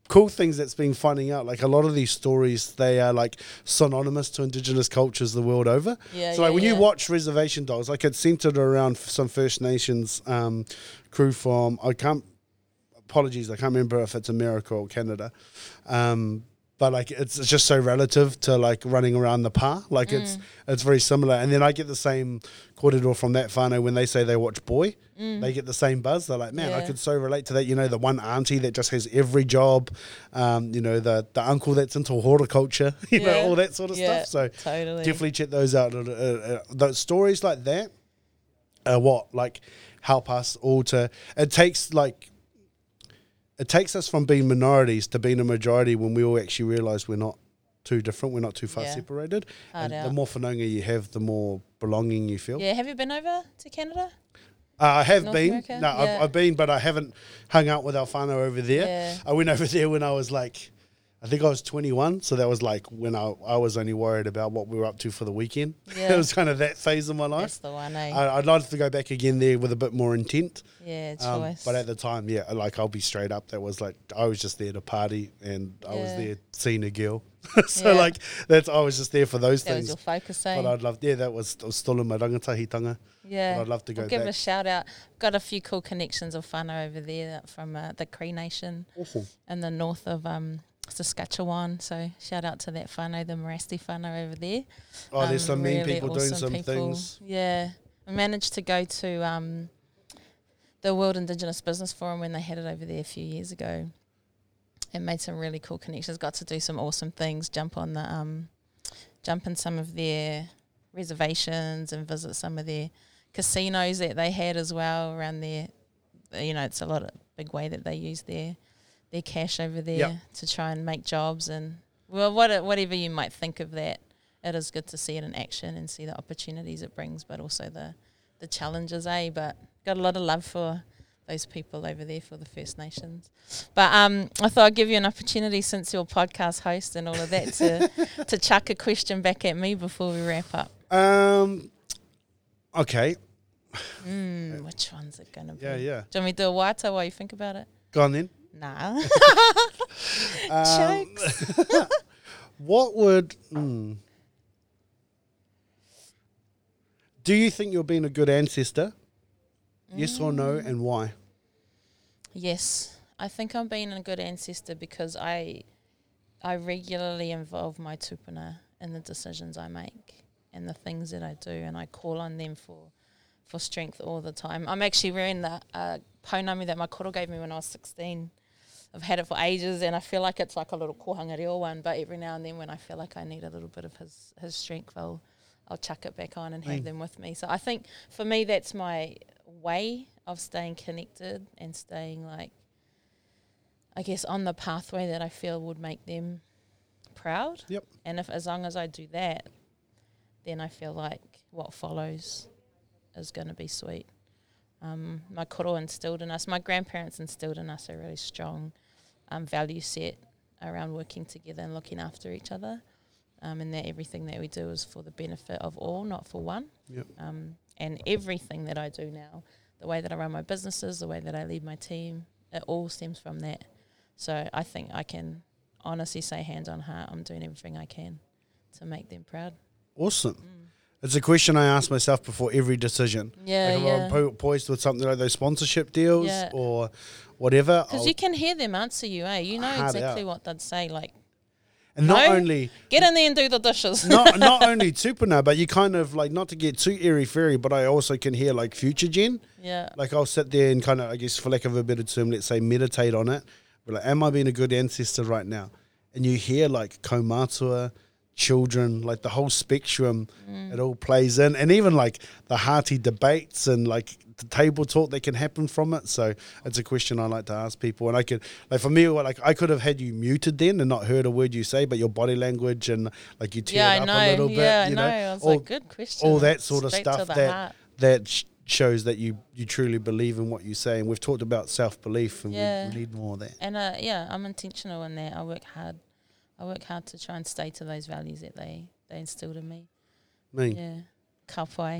cool things that's been finding out, like a lot of these stories, they are like synonymous to Indigenous cultures the world over. Yeah, so like yeah, when you watch Reservation Dogs, like it's centered around some First Nations um, crew from I can't. Apologies, I can't remember if it's America or Canada. Um, but like it's, it's just so relative to like running around the pa. Like it's Mm. it's very similar. And then I get the same kōrero from that whānau when they say they watch Boy. They get the same buzz. They're like, man, I Mm. Could so relate to that. You know, the one auntie that just has every job. Um, you know, the the uncle that's into horticulture. You know, all that sort of Yeah, stuff. So totally. definitely check those out. Uh, uh, those stories like that are what like help us all to. It takes like. It takes us from being minorities to being a majority when we all actually realise we're not too different. We're not too far Yeah. separated. Hard and out. the more whanaunga you have, the more belonging you feel. Yeah, have you been over to Canada? Uh, I have North been. America? No, Yeah. I've, I've been, but I haven't hung out with whānau over there. Yeah. I went over there when I was like, I think I was 21. So that was like when I, I was only worried about what we were up to for the weekend. Yeah. it was kind of that phase of my life. That's the one, eh? I, I'd like to go back again there with a bit more intent. yeah, Um, choice. but at the time, yeah, like I'll be straight up. That was like I was just there to party, and I was there seeing a girl. so Yeah. like that's I was just there for those that was things. your focus, eh? But I'd love, yeah, that was, was still in my rangatahitanga. yeah. but I'd love to We'll go give back. a shout out. Got a few cool connections of whānau over there from uh, the Cree Nation Awesome. in the north of um, Saskatchewan. So shout out to that whānau, the Morasti whānau over there. Oh, there's Um, some mean really people doing some people. things. Yeah, I managed to go to um, the World Indigenous Business Forum when they had it over there a few years ago, and made some really cool connections. Got to do some awesome things. Jump on the um, jump in some of their reservations and visit some of their casinos that they had as well around there. You know, it's a lot of big way that they use their their cash over there Yep. to try and make jobs and well, what whatever you might think of that, it is good to see it in action and see the opportunities it brings, but also the the challenges, eh? But got a lot of love for those people over there for the First Nations. But um, I thought I'd give you an opportunity since you're podcast host and all of that to to chuck a question back at me before we wrap up. Um, okay. Mm, which one's it gonna be? Yeah, yeah. Do you want me to do a while you think about it? Go on then. Nah. Um, what would. hmm. Do you think you're being a good ancestor? Yes or no, Mm. and why? Yes, I think I'm being a good ancestor because I I regularly involve my tupuna in the decisions I make and the things that I do, and I call on them for for strength all the time. I'm actually wearing the uh, pounamu that my koro gave me when I was 16. I've had it for ages, and I feel like it's like a little kohanga reo one. But every now and then, when I feel like I need a little bit of his his strength, I'll I'll chuck it back on and have Mm. them with me. So I think for me, that's my way of staying connected and staying like, I guess, on the pathway that I feel would make them proud. Yep. And if as long as I do that, then I feel like what follows is going to be sweet. Um, my koro instilled in us, my grandparents instilled in us a really strong um, value set around working together and looking after each other. Um, and that everything that we do is for the benefit of all, not for one. Yep. Um, and everything that I do now, the way that I run my businesses, the way that I lead my team, it all stems from that So I think I can honestly say, hand on heart, I'm doing everything I can to make them proud. Awesome. Mm. It's a question I ask myself before every decision. Yeah, like yeah. I'm po- poised with something like those sponsorship deals Yeah. or whatever. Because you can hear them answer you, eh? You know exactly what they'd say. Like, and not No. only get in there and do the dishes. not not only Tupuna, but you kind of like not to get too airy fairy, but I also can hear like future gen. yeah. Like I'll sit there and kind of, I guess, for lack of a better term, let's say meditate on it. Be like, am I being a good ancestor right now? And you hear like kaumatua, children, like the whole spectrum, Mm. it all plays in, and even like the hearty debates and like the table talk that can happen from it. So it's a question I like to ask people, and I could, like for me, like I could have had you muted then and not heard a word you say, but your body language and like you tear Yeah, it up a little bit, yeah, you I know. I was all, like, good question. all that sort of Straight to stuff that heart. that sh- shows that you you truly believe in what you say. And we've talked about self belief, and Yeah. we, we need more of that. And uh, yeah, I'm intentional in that. I work hard. I work hard to try and stay to those values that they, they instilled in me. Me, Yeah. Kapai.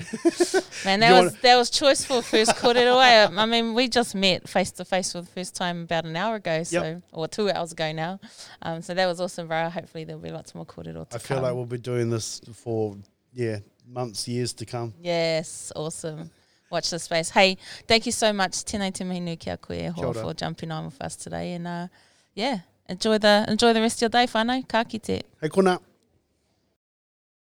Man, that was that was choice for first kōrero. I, I mean, we just met face to face for the first time about an hour ago, so or two hours ago now. Um, so that was awesome, bro. Hopefully there'll be lots more kōrero to I feel come. like we'll be doing this for yeah months, years to come. Yes, awesome. Watch the space. Hey, thank you so much, Tēnei Te Mihi Kia Koe Hoa, for jumping on with us today. And uh, yeah, enjoy the enjoy the rest of your day, whānau. Ka kite. Hei kona.